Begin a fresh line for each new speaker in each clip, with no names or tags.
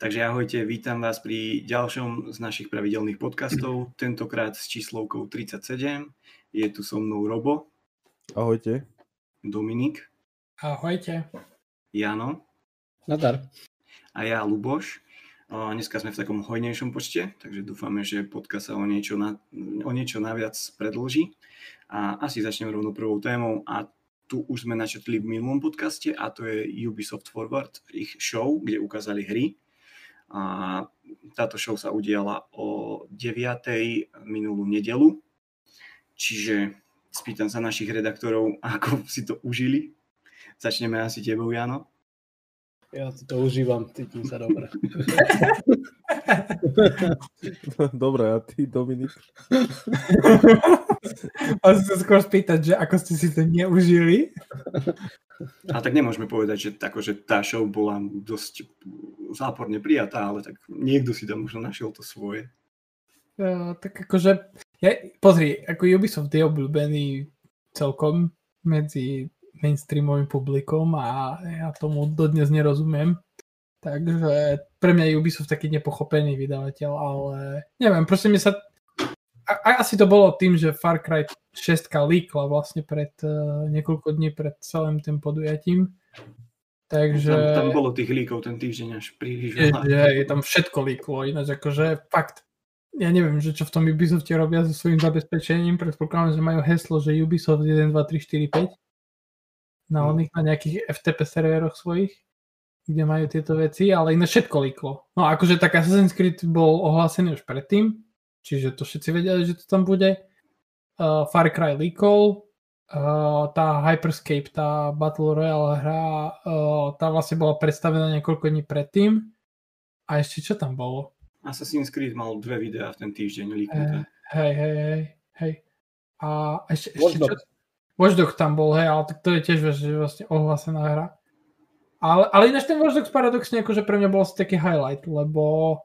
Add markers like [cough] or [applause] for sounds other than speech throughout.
Takže ahojte, vítam vás pri ďalšom z našich pravidelných podcastov, tentokrát s číslovkou 37. Je tu so mnou Robo.
Ahojte.
Dominik.
Ahojte.
Jano.
Nadar.
A ja, Luboš. Dneska sme v takom hojnejšom počte, takže dúfame, že podcast sa o niečo, na, o niečo naviac predlží. A asi začneme rovno prvou témou a tu už sme načetli v minulom podcaste a to je Ubisoft Forward, ich show, kde ukázali hry a táto show sa udiala o 9. minulú nedelu. Čiže spýtam sa našich redaktorov, [laughs] ako si to užili. Začneme asi tebou, Jano.
Ja si to užívam, cítim sa dobre. [laughs]
dobre, a ty, Dominik? [laughs]
A sa skôr spýtať, že ako ste si to neužili?
A tak nemôžeme povedať, že, tako, že tá show bola dosť záporne prijatá, ale tak niekto si tam možno našiel to svoje.
Uh, tak akože, ja, pozri, ako Ubisoft je obľúbený celkom medzi mainstreamovým publikom a ja tomu dodnes nerozumiem. Takže pre mňa je Ubisoft taký nepochopený vydavateľ, ale neviem, proste mi sa... A, asi to bolo tým, že Far Cry 6 líkla vlastne pred uh, niekoľko dní pred celým tým podujatím. Takže...
Tam, tam bolo tých líkov ten týždeň až príliš
veľa. Je, je, tam všetko líklo, ináč akože fakt. Ja neviem, že čo v tom Ubisofte robia so svojím zabezpečením, predpokladám, že majú heslo, že Ubisoft 1, 2, 3, 4, 5 na no. oných, na nejakých FTP serveroch svojich, kde majú tieto veci, ale iné všetko líklo. No akože tak Assassin's Creed bol ohlásený už predtým, čiže to všetci vedeli, že to tam bude. Uh, Far Cry líkol, uh, tá Hyperscape, tá Battle Royale hra, uh, tá vlastne bola predstavená niekoľko dní predtým. A ešte čo tam bolo?
Assassin's Creed mal dve videá v ten týždeň líknuté.
Uh, hej, hej, hej, hej. A ešte, ešte čo? Watchdog tam bol, hej, ale tak to je tiež že vlastne ohlásená hra. Ale, ale ináč ten Watchdog paradoxne akože pre mňa bol asi taký highlight, lebo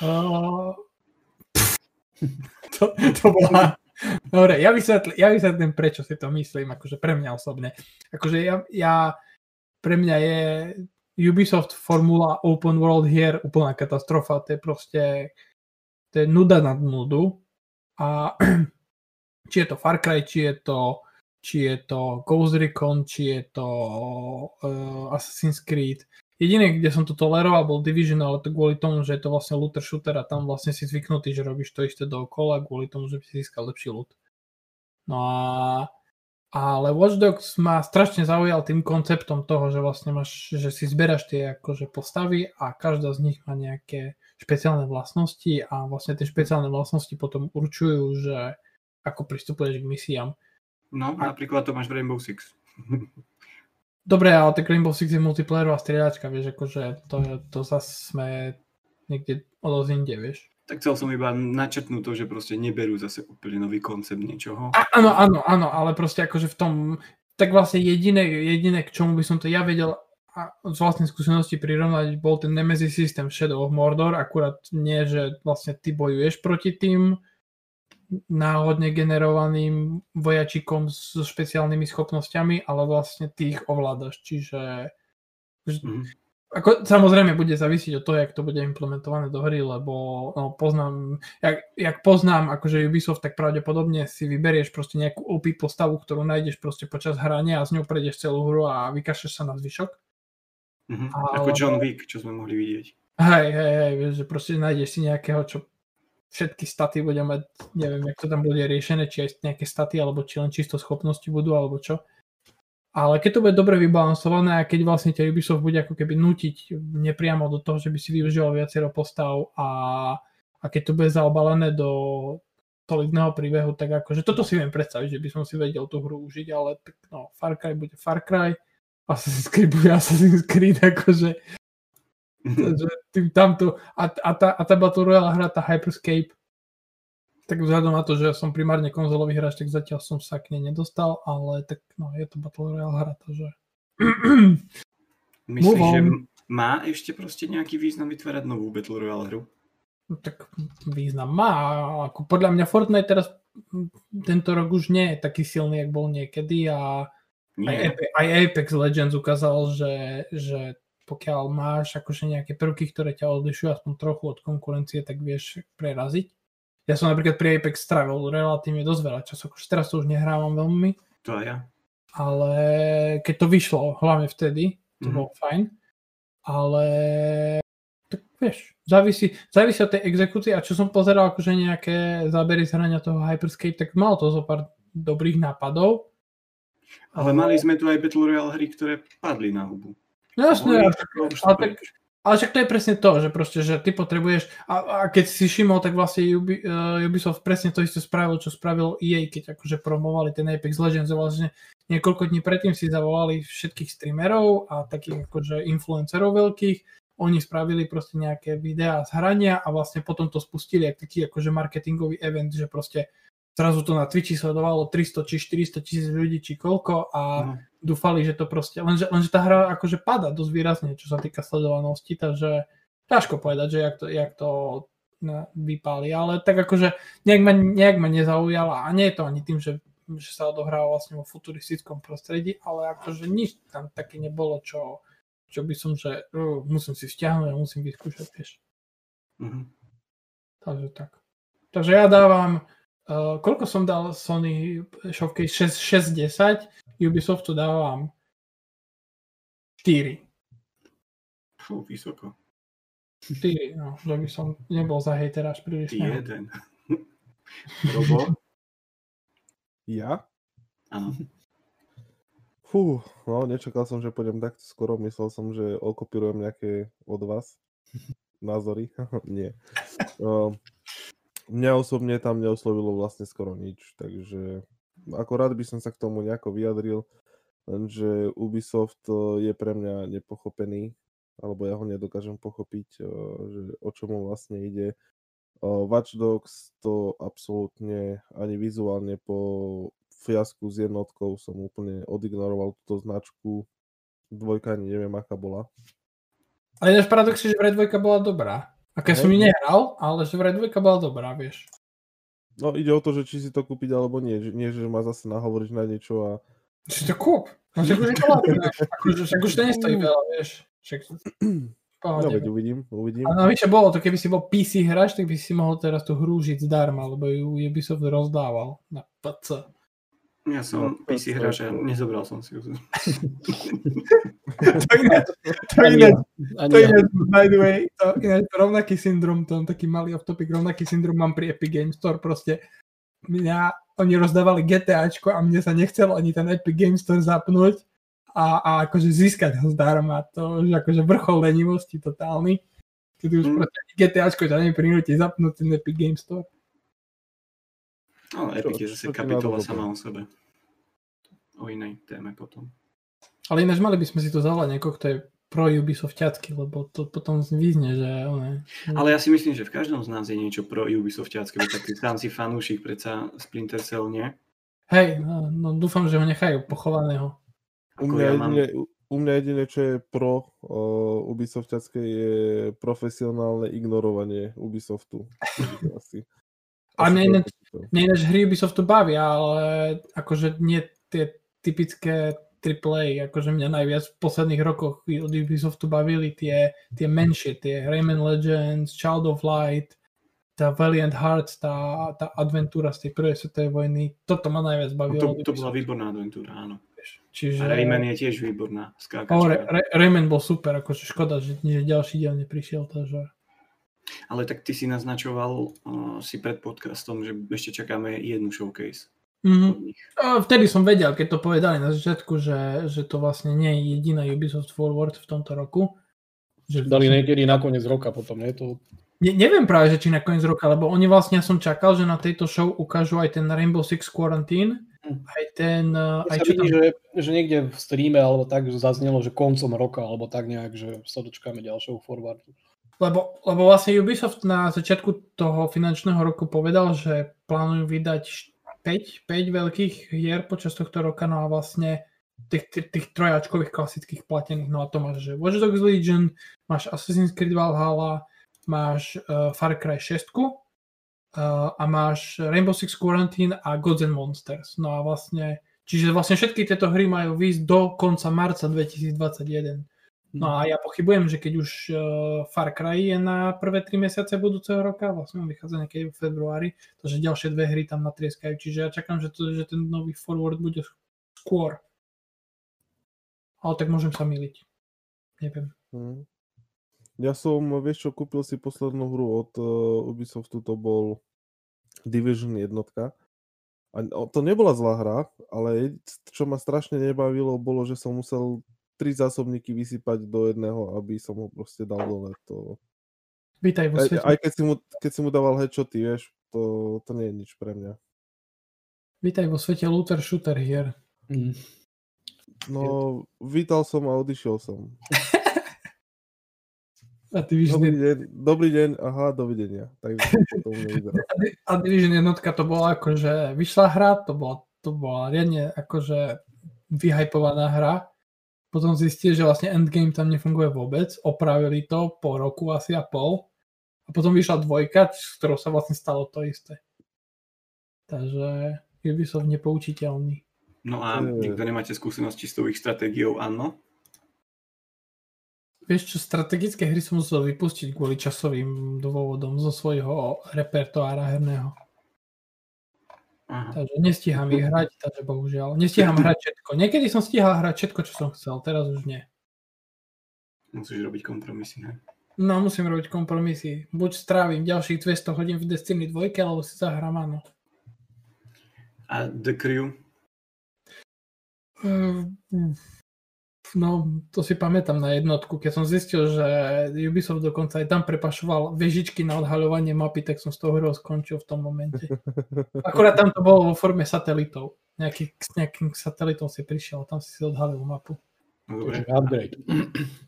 uh, [laughs] to, to bola... Dobre, ja vysvetlím, ja vysvetlím, prečo si to myslím, akože pre mňa osobne. Akože ja, ja pre mňa je Ubisoft Formula Open World hier úplná katastrofa, to je proste to je nuda nad nudu a [clears throat] či je to Far Cry, či je to či je to Ghost Recon, či je to uh, Assassin's Creed. Jediné, kde som to toleroval, bol Division, ale to kvôli tomu, že je to vlastne looter shooter a tam vlastne si zvyknutý, že robíš to isté dookola kvôli tomu, že by si získal lepší loot. No a ale Watch Dogs ma strašne zaujal tým konceptom toho, že vlastne máš, že si zberaš tie akože postavy a každá z nich má nejaké špeciálne vlastnosti a vlastne tie špeciálne vlastnosti potom určujú, že ako pristupuješ k misiám.
No, napríklad to máš v Rainbow Six. [laughs]
Dobre, ale tak Rainbow Six je multiplayerová strieľačka, vieš, akože to, to zase sme niekde o dosť inde, vieš.
Tak chcel som iba načrtnúť to, že proste neberú zase úplne nový koncept niečoho.
A, áno, áno, áno, ale proste akože v tom, tak vlastne jediné, jediné, k čomu by som to ja vedel a z vlastnej skúsenosti prirovnať, bol ten Nemesis systém Shadow of Mordor, akurát nie, že vlastne ty bojuješ proti tým náhodne generovaným vojačikom so špeciálnymi schopnosťami, ale vlastne ty ich ovládaš. Čiže mm. ako, samozrejme bude závisieť od toho, jak to bude implementované do hry, lebo no, poznám, jak, jak poznám akože Ubisoft, tak pravdepodobne si vyberieš proste nejakú OP postavu, ktorú nájdeš proste počas hrania a s ňou prejdeš celú hru a vykašeš sa na zvyšok.
Mm-hmm. Ale... Ako John Wick, čo sme mohli vidieť.
Hej, hej, hej, vieš, že proste nájdeš si nejakého, čo všetky staty bude mať, neviem, jak to tam bude riešené, či aj nejaké staty, alebo či len čisto schopnosti budú, alebo čo. Ale keď to bude dobre vybalansované a keď vlastne ťa Ubisoft bude ako keby nutiť nepriamo do toho, že by si využíval viacero postav a, a keď to bude zaobalené do solidného príbehu, tak akože toto si viem predstaviť, že by som si vedel tú hru užiť, ale tak no, Far Cry bude Far Cry, Assassin's Creed bude Assassin's Creed, akože [laughs] že tým tamto, a, a, tá, a tá Battle Royale hra, tá Hyperscape, tak vzhľadom na to, že som primárne konzolový hráč, tak zatiaľ som sa k nej nedostal, ale tak no, je to Battle Royale hra, takže...
Myslíš, že má ešte proste nejaký význam vytvárať novú Battle Royale hru?
No, tak význam má. Ako podľa mňa Fortnite teraz tento rok už nie je taký silný, jak bol niekedy a aj, aj Apex Legends ukázal, že, že pokiaľ máš akože nejaké prvky, ktoré ťa odlišujú aspoň trochu od konkurencie, tak vieš preraziť. Ja som napríklad pri Apex strávil relatívne dosť veľa času, akože teraz to už nehrávam veľmi,
To aj ja.
ale keď to vyšlo, hlavne vtedy, to
Mhm.
bolo fajn, ale tak vieš, závisí, závisí od tej exekúcie a čo som pozeral akože nejaké zábery z hrania toho Hyperscape, tak malo to zo pár dobrých nápadov.
Ale mali sme tu aj Battle Royale hry, ktoré padli na hubu.
No jasne, ale, tak, ale však to je presne to, že proste, že ty potrebuješ, a, a keď si všimol, tak vlastne Ubi, uh, Ubisoft presne to isté spravil, čo spravil EA, keď akože promovali ten Apex Legends, vlastne niekoľko dní predtým si zavolali všetkých streamerov a takých akože influencerov veľkých, oni spravili proste nejaké videá z hrania a vlastne potom to spustili ako taký akože marketingový event, že proste zrazu to na Twitchi sledovalo 300 či 400 tisíc ľudí či koľko a
No.
dúfali, že to proste, lenže, lenže tá hra akože pada dosť výrazne, čo sa týka sledovanosti, takže ťažko povedať, že jak to, jak to vypáli, ale tak akože nejak ma, nejak ma nezaujala a nie je to ani tým, že, že sa odohráva vlastne vo futuristickom prostredí, ale akože nič tam také nebolo, čo, čo by som, že uh, musím si stiahnuť a musím vyskúšať, vieš.
Mhm.
Takže tak. Takže ja dávam, uh, koľko som dal Sony Showcase? 6, 6 10, Ubisoftu dávam 4.
Fú, vysoko.
4, no, že by som nebol za hejtera až príliš.
Jeden. [laughs] Robo?
Ja?
Áno.
Fú, no nečakal som, že pôjdem takto skoro. Myslel som, že okopírujem nejaké od vás [laughs] názory. [laughs] Nie. Uh, mňa osobne tam neoslovilo vlastne skoro nič, takže ako rád by som sa k tomu nejako vyjadril, lenže Ubisoft eh, je pre mňa nepochopený, alebo ja ho nedokážem pochopiť, eh, že o čomu vlastne ide. Eh, Watch Dogs to absolútne ani vizuálne po fiasku s jednotkou som úplne odignoroval túto značku. Dvojka ani neviem, aká bola.
Ale ináč paradox je, že vraj dvojka bola dobrá. A keď som ju nehral, ale že vraj dvojka bola dobrá, vieš.
No ide o to, že či si to kúpiť alebo nie. Že, nie, že ma zase nahovoriť na niečo a...
Si to kúp. No však už je to. Akože však už to nestojí veľa, vieš. Však...
No
Pohode.
veď uvidím, uvidím.
A navyše bolo to, keby si bol PC hráč, tak by si mohol teraz tú hru žiť zdarma, lebo ju Ubisoft rozdával na PC.
Ja som
No,
PC hráč a
to-
nezobral som si ju. [laughs]
to ináč, to
Ani
ináč.
Ani
to ináč, by the way, to ináč rovnaký syndrom, to taký malý off topic, rovnaký syndrom mám pri Epic Games Store, proste mňa, oni rozdávali GTAčko a mne sa nechcelo ani ten Epic Games Store zapnúť a, a akože získať ho zdarma, to už akože vrchol lenivosti totálny. Keď už
Mm.
proste ani GTAčko ťa neprinúti zapnúť ten Epic Games Store.
No, Epic je zase kapitola sama o sebe. O inej téme potom.
Ale ináč mali by sme si to zavolať niekoho, kto je pro Ubisoftiacky, lebo to potom vyznie, že one,
Ale ja si myslím, že v každom z nás je niečo pro Ubisoftiacké, veď tak sám si fanúšik predsa Splinter Cell, nie?
hej, no, no dúfam, že ho nechajú pochovaného.
U
Ako
mňa,
ja mám-
jedine, u- u mňa jedine, čo je pro uh, Ubisoftiacké, je profesionálne ignorovanie Ubisoftu. Asi, [laughs]
A
to je
ináč-
to.
Mne ináč hry Ubisoftu bavia, ale akože nie tie typické AAA, akože mňa najviac v posledných rokoch od Ubisoftu bavili tie, tie menšie, tie Rayman Legends, Child of Light, tá Valiant Hearts, tá, tá adventúra z tej prvej svetovej vojny, toto ma najviac
No
bavilo.
to,
od
to bola výborná adventúra, áno.
Čiže...
A Rayman je tiež výborná
Oh,
skákačka.
Re- Re- Rayman bol super, akože škoda, že, že ďalší diel neprišiel, takže...
Ale tak ty si naznačoval uh, si pred podcastom, že ešte čakáme jednu showcase
Mhm. A Vtedy som vedel, keď to povedali na začiatku, že, že to vlastne nie je jediná Ubisoft Forward v tomto roku. Že
Dali niekedy na koniec roka potom, nie? To,
ne, neviem práve, že či na koniec roka, lebo oni vlastne, ja som čakal, že na tejto show ukážu aj ten Rainbow Six Quarantine,
Hm.
aj ten, uh, aj
aj
čo
vidí,
tam,
že, že niekde v streame alebo tak že zaznelo, že koncom roka alebo tak nejak, že sa dočkáme ďalšieho forwardu.
Lebo, lebo vlastne Ubisoft na začiatku toho finančného roku povedal, že plánujú vydať 5, 5 veľkých hier počas tohto roka, no a vlastne tých, tých, tých trojačkových klasických platených, no a to máš, že Watch Dogs Legion, máš Assassin's Creed Valhalla, máš uh, Far Cry 6 uh, a máš Rainbow Six Quarantine a Gods and Monsters. No a vlastne, čiže vlastne všetky tieto hry majú výjsť do konca marca 2021. No a ja pochybujem, že keď už uh, Far Cry je na prvé 3 mesiace budúceho roka, vlastne on vychádza niekedy v februári, takže ďalšie dve hry tam natrieskajú, čiže ja čakám, že, to, že ten nový forward bude skôr. Ale tak môžem sa miliť. Neviem.
Hmm. Ja som, vieš čo, kúpil si poslednú hru od uh, Ubisoftu, to bol Division jednotka. A to nebola zlá hra, ale čo ma strašne nebavilo, bolo, že som musel tri zásobníky vysypať do jedného, aby som ho proste dal dole. To...
Vítaj vo svete.
Aj, aj keď, si mu, keď si mu dával headshoty, vieš, to, to nie je nič pre mňa.
Vítaj vo svete looter shooter hier. Mm.
No, vítal som a odišiel som. [laughs]
A Division
dobrý, deň, dobrý deň, aha, dovidenia. Tak to [laughs]
A Division jednotka to bola akože, vyšla hra, to bola, to bola riadne akože vyhypovaná hra. Potom zistili, že vlastne endgame tam nefunguje vôbec. Opravili to po roku asi a pol. A potom vyšla dvojka, s ktorou sa vlastne stalo to isté. Takže Ubisoft nepoučiteľný.
No a nikto nemáte skúsenosti s tou ich stratégiou, áno?
Vieš čo, strategické hry som musel vypustiť kvôli časovým dôvodom zo svojho repertoára herného. Aha. Takže nestíham ich hrať, takže bohužiaľ. Nestíham hrať všetko. Niekedy som stíhal hrať všetko, čo som chcel, teraz už nie.
Musíš robiť kompromisy, ne?
No, musím robiť kompromisy. Buď strávim ďalších 200 hodín v Destiny 2, alebo si zahrám áno.
A The Crew?
Uh, No, to si pamätám na jednotku. Keď som zistil, že Ubisoft dokonca aj tam prepašoval vežičky na odhaľovanie mapy, tak som z toho hrou skončil v tom momente. [laughs] Akurát tam to bolo vo forme satelitov. Nejaký, s nejakým satelitom si prišiel, tam si si odhalil mapu.
Dobre.
Upgrade.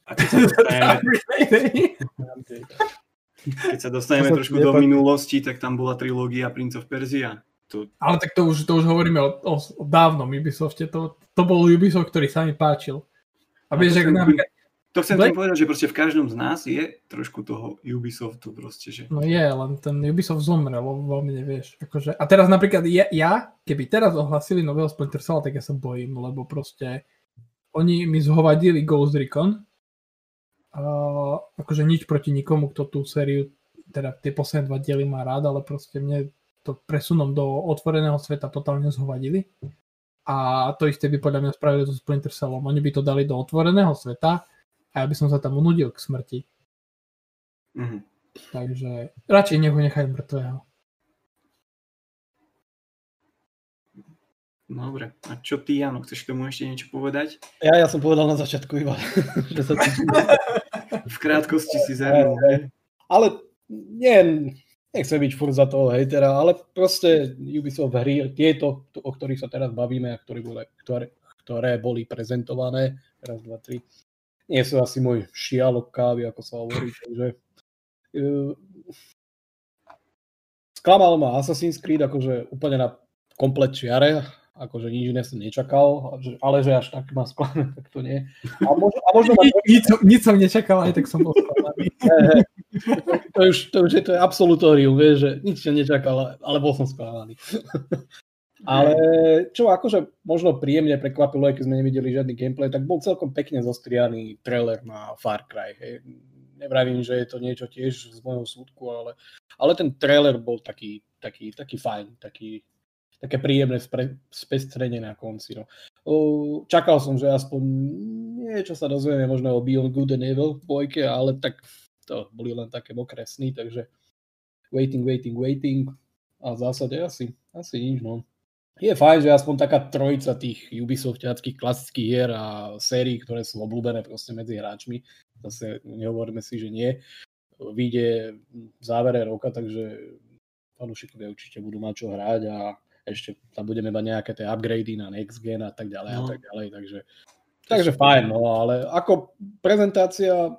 A keď sa dostaneme, keď sa dostaneme trošku do minulosti, tak tam bola trilógia Prince of Persia. To...
Ale tak to už, to už hovoríme o, o, o dávnom Ubisofte. To, to bol Ubisoft, ktorý sa mi páčil. A vieš,
to, chcem, to chcem tým povedať, že proste v každom z nás je trošku toho Ubisoftu proste, že...
No je, len ten Ubisoft zomrel, veľmi nevieš. Akože, a teraz napríklad ja, ja, keby teraz ohlasili nového Splinter Cell, tak ja sa bojím, lebo proste oni mi zhovadili Ghost Recon, a, akože nič proti nikomu, kto tú sériu, teda tie posledné dva diely má rád, ale proste mne to presunom do otvoreného sveta totálne zhovadili. A to isté by podľa mňa spravili so Splinter Cellom. Oni by to dali do otvoreného sveta a ja by som sa tam unudil k smrti. Mm-hmm. Takže radšej nech ho nechajú mŕtvého.
Dobre. A čo ty, Jano, chceš k tomu ešte niečo povedať?
Ja, ja som povedal na začiatku iba, [laughs] že sa
V krátkosti si zhrnul.
Ale nie, nechcem byť furt za toho hejtera, ale proste Ubisoft hry, tieto, o ktorých sa teraz bavíme a ktoré boli, ktoré, ktoré boli prezentované, raz, dva, tri, nie sú asi môj šialok kávy, ako sa hovorí, [laughs] takže uh, sklamal ma Assassin's Creed akože úplne na komplet čiare, akože nič iné som nečakal, ale že až tak ma sklame, [laughs] tak to nie. A možno, a možno ma...
nič, nič som nečakal, aj tak som bol sklamaný [laughs] [laughs]
to, už, to už je to absolutórium, vieš, že nič sa nečakal, ale bol som sklamaný. [laughs] ale čo akože možno príjemne prekvapilo, aj keď sme nevideli žiadny gameplay, tak bol celkom pekne zostrianý trailer na Far Cry. Hej. Nevravím, že je to niečo tiež z môjho súdku, ale, ale ten trailer bol taký, taký, taký fajn, taký, také príjemné spre, spestrenie na konci. No. čakal som, že aspoň niečo sa dozvieme možno o Beyond Good and Evil dvojke, ale tak to boli len také mokré sny, takže waiting, waiting, waiting a v zásade asi, asi nič, no. Je fajn, že aspoň taká trojica tých Ubisoftiackých klasických hier a sérií, ktoré sú obľúbené proste medzi hráčmi, zase nehovoríme si, že nie, vyjde v závere roka, takže fanúšikovia určite budú mať čo hrať a ešte tam budeme mať nejaké tie upgrady na next gen a tak ďalej no. a tak ďalej, takže, takže fajn, no ale ako prezentácia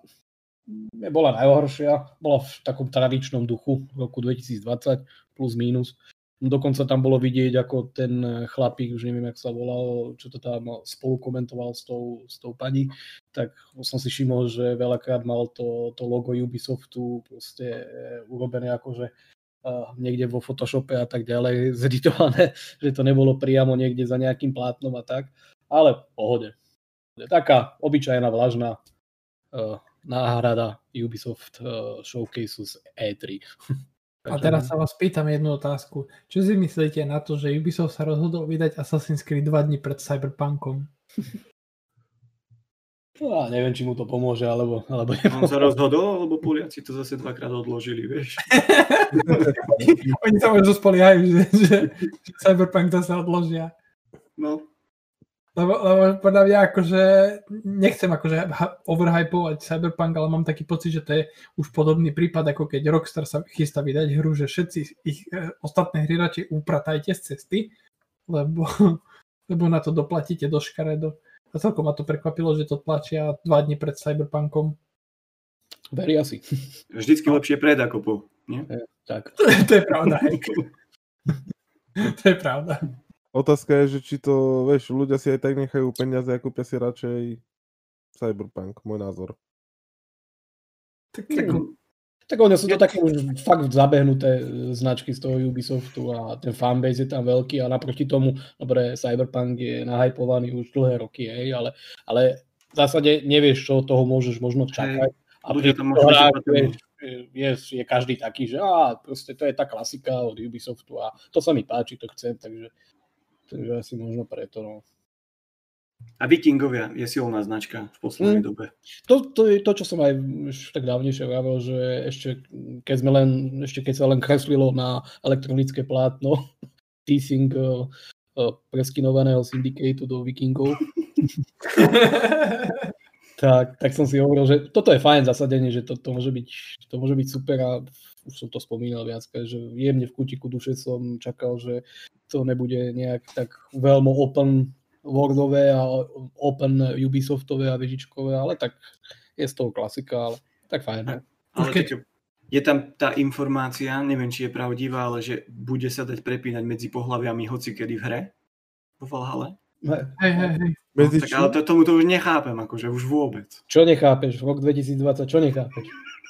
nebola najhoršia, bola v takom tradičnom duchu roku 2020 plus minus. Dokonca tam bolo vidieť, ako ten chlapík, už neviem, jak sa volal, čo to tam spolu komentoval s tou, s tou pani, tak som si všimol, že veľakrát mal to, to logo Ubisoftu proste e, urobené akože niekde vo Photoshope a tak ďalej [laughs] zeditované, že to nebolo priamo niekde za nejakým plátnom a tak, ale pohode. Taká obyčajná vlažná uh, náhrada Ubisoft uh, showcaseu z E3. [laughs]
A teraz sa vás pýtam jednu otázku. Čo si myslíte na to, že Ubisoft sa rozhodol vydať Assassin's Creed 2 dní pred Cyberpunkom?
No, a neviem, či mu to pomôže, alebo... alebo
On sa rozhodol, lebo Poliaci to zase dvakrát odložili, vieš. [laughs]
Oni sa možno spoliehajú, že, že, že Cyberpunk zase odložia.
No,
Lebo, lebo podľa mňa akože nechcem akože overhypovať Cyberpunk, ale mám taký pocit, že to je už podobný prípad, ako keď Rockstar sa chystá vydať hru, že všetci ich e, ostatné hry radšej upratajte z cesty, lebo, [laughs] lebo na to doplatíte do škaredo. A celkom ma to prekvapilo, že to tlačia dva dní pred Cyberpunkom.
Veria si. [laughs]
vždycky lepšie pred ako po. Nie?
Tak. [laughs]
To, je- to je pravda. to je pravda.
Otázka je, že či to, vieš, ľudia si aj tak nechajú peniaze a kúpia si radšej Cyberpunk, môj názor.
Tak,
Tak,
ako-
Tak oni sú to také už fakt zabehnuté e, značky z toho Ubisoftu a ten fanbase je tam veľký a naproti tomu, dobre, Cyberpunk je nahypovaný už dlhé roky, hej, ale, ale v zásade nevieš, čo od toho môžeš možno čakať. A
ľudia čakať.
vieš, je, je každý taký, že á, proste to je tá klasika od Ubisoftu a to sa mi páči, to chcem, takže, takže asi možno preto. No.
A Vikingovia je silná značka v poslednej
Mm.
dobe.
To, to je to, čo som aj už tak dávnejšie vravel, že ešte keď, sme len, ešte keď sa len kreslilo na elektronické plátno [laughs] teasing uh, uh, preskinovaného syndicateu do Vikingov, [laughs] tak, tak som si hovoril, že toto je fajn zasadenie, že to, to, môže byť, to môže byť super a už som to spomínal viackrát, že jemne v kutiku duše som čakal, že to nebude nejak tak veľmi open worldové a open Ubisoftové a vežičkové, ale tak je z toho klasika, ale tak fajn. no.
Ale
keď-
je tam tá informácia, neviem, či je pravdivá, ale že bude sa dať prepínať medzi pohľaviami hoci kedy v hre vo Valhale.
Hej.
hej, hej.
No, tak ale to, tomu to už nechápem, akože už vôbec.
Čo nechápeš? Rok 2020, čo nechápeš?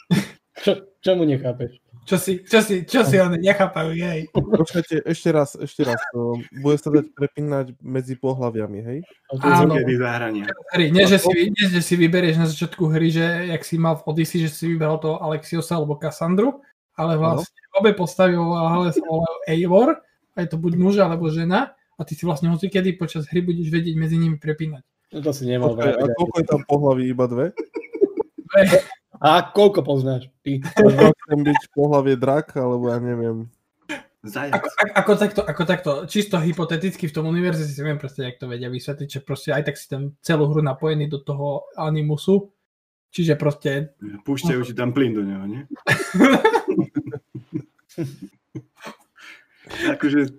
[laughs] Čo, čo mu nechápeš?
Čo si, čo si, čo si oni nechápajú, jej.
Počkajte, ešte raz, ešte raz. To bude sa dať prepínať medzi pohľaviami, hej?
Áno. Hry. Nie, že si, nie, že si vyberieš na začiatku hry, že jak si mal v Odyssey, že si vyberal toho Alexiosa alebo Cassandru, ale vlastne obe postavy Valhalla sa volajú Eivor, a je to buď muž alebo žena, a ty si vlastne hoci kedy počas hry budeš vedieť medzi nimi prepínať.
No to si nemal
Počkaj, a koľko je tam pohlaví? Iba dve?
A koľko poznáš? Ty?
Chcem byť pohlavie drak, alebo ja neviem.
Zajac.
Ako, ako, ako, takto, ako takto, čisto hypoteticky v tom univerze si viem predstaviť, jak to vedia vysvetliť, že proste aj tak si tam celú hru napojený do toho animusu, čiže proste
Púšťajú ti tam plyn do neho, nie? [laughs] akože,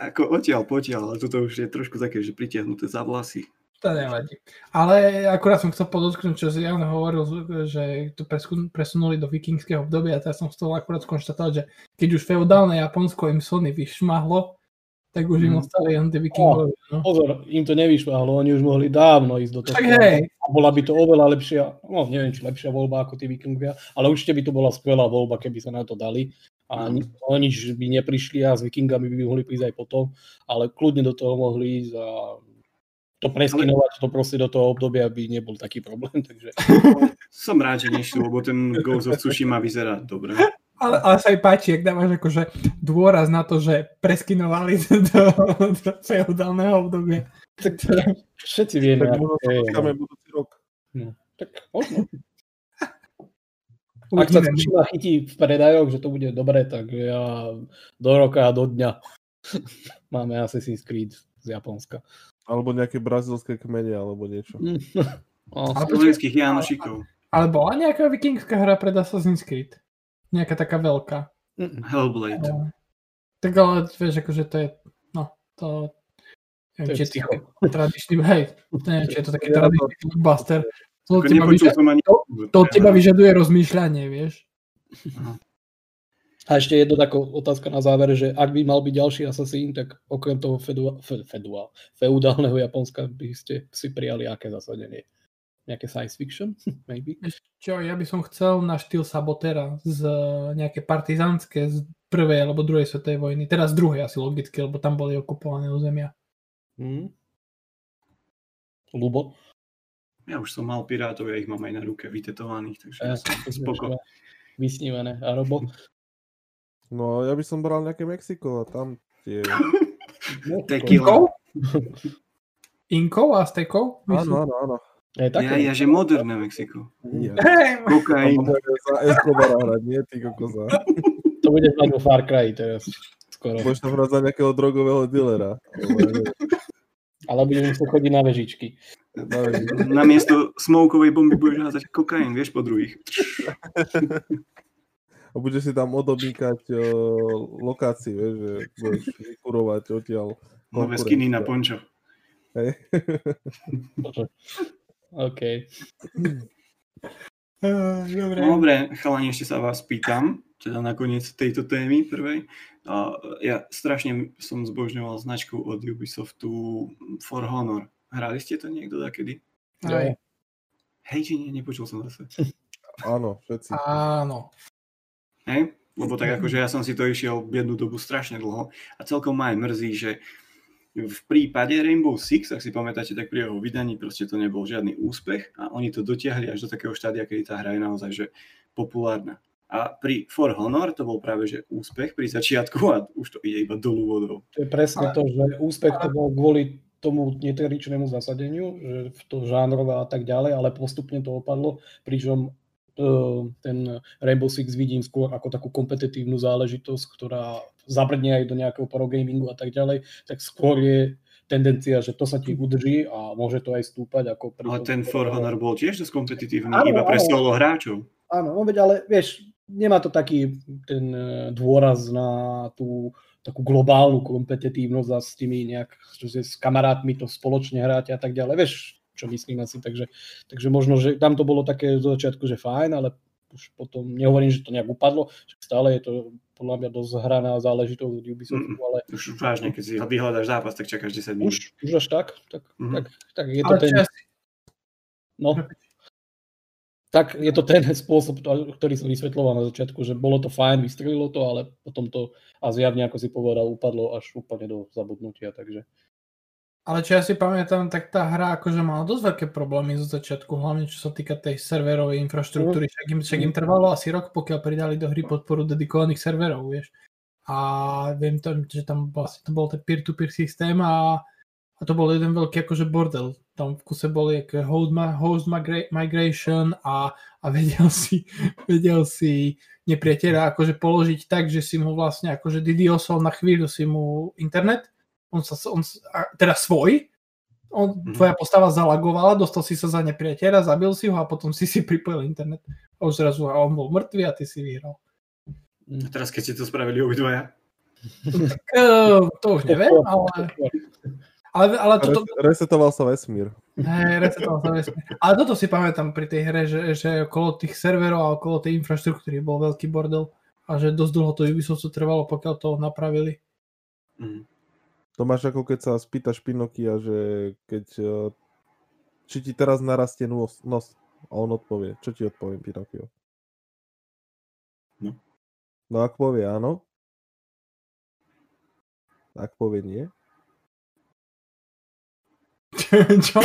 ako odtiaľ potiaľ, ale toto už je trošku také, že pritiahnuté za vlasy.
To nevadí. Ale akurát som chcel podotknúť, čo si Jan hovoril, že to presun- presunuli do vikingského obdobia a teraz som toho akurát skonštatovať, že keď už feudálne Japonsko im Sony vyšmahlo, tak už im
Mm.
ostali len tie vikingovia. No.
Pozor, im to nevyšľahlo, oni už mohli dávno ísť do toho.
Hej,
bola by to oveľa lepšia, no neviem, či lepšia voľba ako tí Vikingovia, ale určite by to bola skvelá voľba, keby sa na to dali. A o nič by neprišli a s Vikingami by mohli prísť aj potom, ale kľudne do toho mohli ísť a to preskinovať to proste do toho obdobia by nebol taký problém, [laughs] takže
Som rád, že nešli, lebo ten Ghost of Tsushima vyzerá dobre.
ale, ale sa mi páči, ak dávaš akože dôraz na to, že preskinovali [laughs] do, do feudálneho obdobia.
tak to, všetci vieme,
Tak možno sa
no.
budúci rok.
tak možno. [laughs] Ak sa Tsushima chytí v predajoch, že to bude dobre, tak ja do roka a do dňa máme Assassin's Creed z Japonska.
Alebo nejaké brazilské kmene, alebo niečo. [laughs]
No,
Ale
Slovenských Janošikov.
Ale bola nejaká vikingská hra pred Assassin's Creed? Nejaká taká veľká.
mm,
Hellblade.
No. Tak ale vieš, akože to je, no, to, neviem,
To je
či je to tradičný, hej, to neviem, či je to taký tradičný blockbuster. To
Ako
teba vyžaduje,
ani...
to od teba vyžaduje rozmýšľanie, vieš.
A ešte jedna taká otázka na záver, že ak by mal byť ďalší Assassin, tak okrem toho fedua, fe, fedua, feudálneho Japonska by ste si prijali aké zasadenie? Nejaké science fiction? [laughs] Maybe?
Čo, ja by som chcel na štýl Sabotera z eh, nejaké partizánske z prvej alebo druhej svetovej vojny. Teraz druhej asi logicky, lebo tam boli okupované územia.
Hm? Lubo?
Ja už som mal pirátov, ja ich mám aj na ruke vytetovaných, takže ja som spoko.
Vysnívané. A Robo?
No, ja by som bral nejaké Mexiko a tam tie... [laughs]
Tequila.
Inkou a stekou?
Áno, áno, áno.
Je
Ja,
také?
ja, že moderné Mexiko.
Ja. [laughs]
Hey,
Kokain.
Za Escobara hrať, nie ty kokoza.
To bude mať vo Far Cry teraz. Skoro.
Budeš tam hrať za nejakého drogového dealera.
Ale budeme musieť chodiť na vežičky.
Namiesto smokovej bomby budeš házať kokain, vieš, po druhých. [laughs]
A budeš si tam odobíkať o, lokácie, vieš, že budeš vykurovať odtiaľ.
Nové skiny na pončo.
Hej. [laughs]
OK.
Dobre.
Dobre, chalani, ešte sa vás pýtam, teda nakoniec tejto témy prvej. A ja strašne som zbožňoval značku od Ubisoftu For Honor. Hrali ste to niekto takedy?
Aj,
Hej, či nie, nepočul som zase.
Áno, všetci.
áno.
Hej? Lebo tak akože ja som si to išiel jednu dobu strašne dlho a celkom ma aj mrzí, že v prípade Rainbow Six, ak si pamätáte, tak pri jeho vydaní proste to nebol žiadny úspech a oni to dotiahli až do takého štádia, kedy tá hra je naozaj že populárna. A pri For Honor to bol práve že úspech pri začiatku a už to ide iba dolu vodou.
To je presne to, že úspech to bol kvôli tomu netradičnému zasadeniu, že v to žánrové a tak ďalej, ale postupne to opadlo, pričom ten Rainbow Six vidím skôr ako takú kompetitívnu záležitosť, ktorá zabrdne aj do nejakého pro gamingu a tak ďalej, tak skôr je tendencia, že to sa ti udrží a môže to aj stúpať. Ako pri
Ale
tom-
ten For Honor bol tiež dosť kompetitívny,
Áno,
iba pre solo hráčov.
Áno, no veď ale vieš, nemá to taký ten eh, dôraz na tú takú globálnu kompetitívnosť a s tými nejak, že s kamarátmi to spoločne hráte a tak ďalej. Vieš, čo myslím asi, takže, takže možno, že tam to bolo také zo začiatku, že fajn, ale už potom, nehovorím, že to nejak upadlo, stále je to podľa mňa dosť hraná záležitosť od Ubisoftu, ale
Už vážne, keď si vyhľadáš zápas, tak čakáš 10 minút.
už, už až tak, tak,
Mhm.
tak, tak je to
Ale
ten,
si-
no, tak je to ten spôsob, to- ktorý som vysvetloval na začiatku, že bolo to fajn, vystrelilo to, ale potom to a zjavne, ako si povedal, upadlo až úplne do zabudnutia, takže
Ale čo ja si pamätám, tak tá hra akože mala dosť veľké problémy zo začiatku, hlavne čo sa týka tej serverovej infraštruktúry. Však im, však im trvalo asi rok, pokiaľ pridali do hry podporu dedikovaných serverov, vieš. A viem to, že tam vlastne to bol ten peer-to-peer systém a, a to bol jeden veľký akože bordel. Tam v kuse boli host, host migra- migration a, a vedel [laughs] si, vedel si nepriateľa akože položiť tak, že si mu vlastne akože DDoSol na chvíľu si mu internet on sa, on, teda svoj, on,
Mhm.
tvoja postava zalagovala, dostal si sa za nepriateľa, zabil si ho a potom si si [laughs] pripojil internet. A už zrazu a on bol mŕtvý a ty si vyhral.
A teraz, keď ste to spravili obidvaja,
Tak, uh, to už neviem, [laughs] ale, ale, ale toto,
Res- Resetoval sa vesmír.
hej, resetoval sa vesmír. ale toto si pamätám pri tej hre, že, že okolo tých serverov a okolo tej infraštruktúry bol veľký bordel a že dosť dlho to Ubisoftu trvalo, pokiaľ to napravili.
mm,
To máš ako keď sa spýtaš Pinokia, že keď eh, či ti teraz narastie nos, nos a on odpovie. Čo ti odpovie Pinokio?
No.
No ak povie áno, ak povie nie, [laughs]
čo?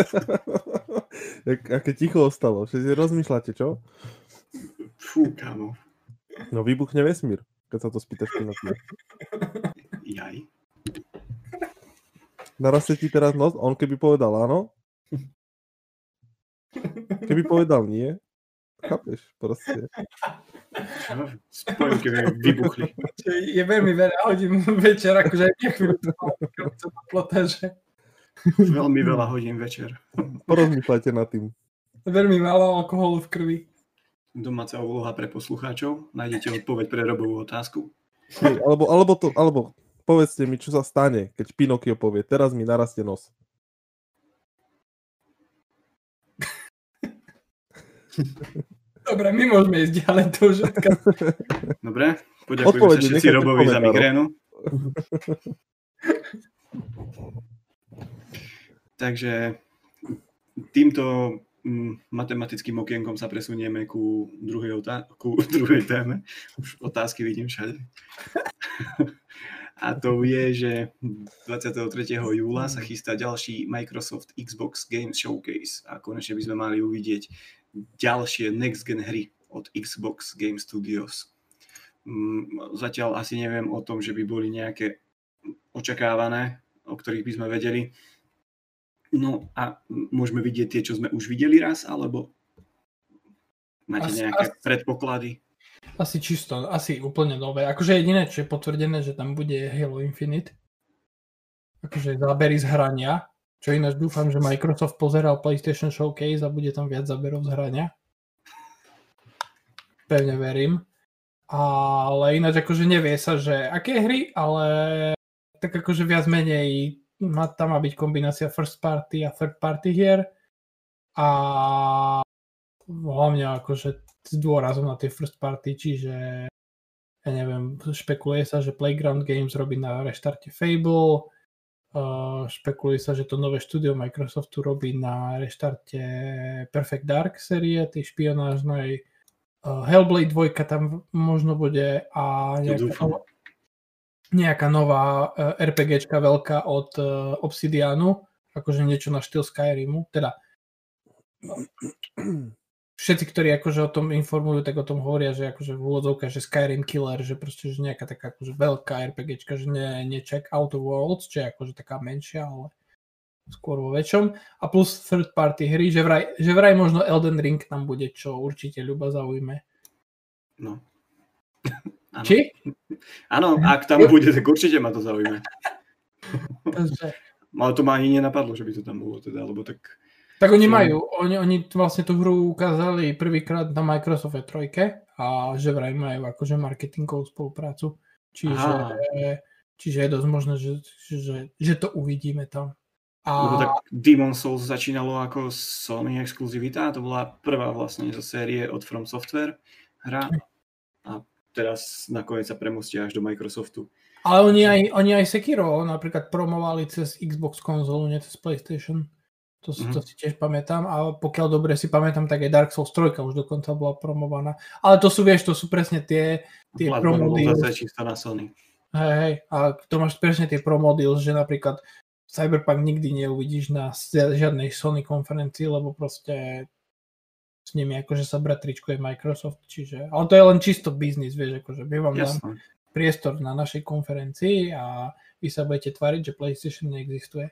[laughs]
Jak- aké ticho ostalo. Všetci rozmýšľate, čo?
fú, kámo,
No vybuchne vesmír, keď sa to spýtaš Pinokia.
jaj.
Narastie ti teraz nos, on keby povedal áno, keby povedal nie, chápeš, proste.
Čo? Spojovky vybuchli.
Je veľmi veľa hodín večer, akože aj mňa chvíľu to plota, že
Veľmi veľa hodín večer.
Porozmýšľajte nad tým.
veľmi málo alkoholu v krvi.
Domáca úloha pre poslucháčov. Nájdete odpoveď pre Robovú otázku.
Hej, alebo, alebo, to, alebo povedzte mi, čo sa stane, keď Pinokio povie, teraz mi narastie nos. [laughs]
Dobre, my môžeme ísť ďalej, to už odkaz. [laughs]
Dobre? Poďakujeme sa všetci Robovi za
komentároch.
migrénu. [laughs] Takže týmto mm, matematickým okienkom sa presunieme ku druhej, otá- ku druhej téme. Už otázky vidím všade. A to je, že 23. júla sa chystá ďalší Microsoft Xbox Games Showcase a konečne by sme mali uvidieť ďalšie next gen hry od Xbox Game Studios. Mm, zatiaľ asi neviem o tom, že by boli nejaké očakávané, o ktorých by sme vedeli. No a môžeme vidieť tie, čo sme už videli raz, alebo máte nejaké
asi-
predpoklady?
Asi čisto, asi úplne nové. Akože jediné, čo je potvrdené, že tam bude Halo Infinite. Akože zábery z hrania. Čo ináč dúfam, že Microsoft pozeral PlayStation Showcase a bude tam viac záberov z hrania. Pevne verím. Ale ináč akože nevie sa, že aké hry, ale tak akože viac menej má, tam má byť kombinácia first party a third party hier. A hlavne akože s dôrazom na tie first party, čiže ja neviem, špekuluje sa, že Playground Games robí na reštarte Fable, uh, špekuluje sa, že to nové štúdio Microsoftu robí na reštarte Perfect Dark série, tej špionážnej. Uh, Hellblade 2 tam možno bude a nejaká nejaká nová uh, RPGčka veľká od uh, Obsidianu, akože niečo na štýl Skyrimu, teda všetci, ktorí akože o tom informujú, tak o tom hovoria, že akože v úvodzovkách, že Skyrim Killer, že proste že nejaká taká akože veľká RPGčka, že nie, nie Check Out of Worlds, čo je akože taká menšia, ale skôr vo väčšom. A plus third party hry, že vraj, že vraj možno Elden Ring tam bude, čo určite ľuba zaujme.
No. [laughs] Áno.
Či?
Áno, ak tam bude, tak určite ma to zaujíma. [laughs]
Takže,
Ale to ma ani nenapadlo, že by to tam bolo teda, alebo tak...
tak oni
Čo?
majú, oni, oni vlastne tú hru ukázali prvýkrát na Microsoft 3 a že vraj majú akože marketingovú spoluprácu. Čiže,
Aha.
čiže je dosť možné, že, že, že to uvidíme tam.
Lebo
A
tak Demon Souls začínalo ako Sony exkluzivita, to bola prvá vlastne zo série od From Software hra a teraz nakoniec sa premostia až do Microsoftu.
Ale oni aj, oni aj Sekiro napríklad promovali cez Xbox konzolu, nie cez PlayStation. To, mm-hmm. to si tiež pamätám. A pokiaľ dobre si pamätám, tak aj Dark Souls 3 už dokonca bola promovaná. Ale to sú, vieš, to sú presne tie, tie
Bloodborne
promo
bol
deals.
zase čisto na Sony.
Hej, hej. A to máš presne tie promo deals, že napríklad Cyberpunk nikdy neuvidíš na žiadnej Sony konferencii, lebo proste s nimi akože sa bratričkuje Microsoft, čiže, ale to je len čisto biznis, vieš, akože my vám dám priestor na našej konferencii a vy sa budete tvariť, že PlayStation neexistuje.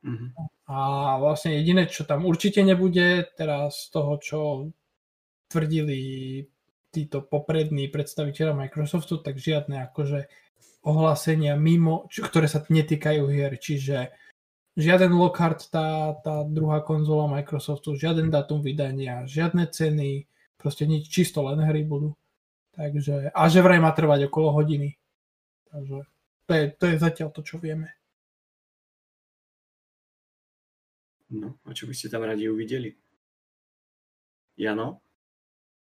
Mhm.
A vlastne jediné, čo tam určite nebude, teraz z toho, čo tvrdili títo poprední predstaviteľa Microsoftu, tak žiadne akože ohlásenia mimo, čo, ktoré sa netýkajú hier, čiže žiaden Lockhart, tá, tá druhá konzola Microsoftu, žiaden dátum vydania, žiadne ceny, proste nič, čisto len hry budú. Takže, a že vraj má trvať okolo hodiny. Takže to je, to je zatiaľ to, čo vieme.
No, a čo by ste tam radi uvideli? Jano?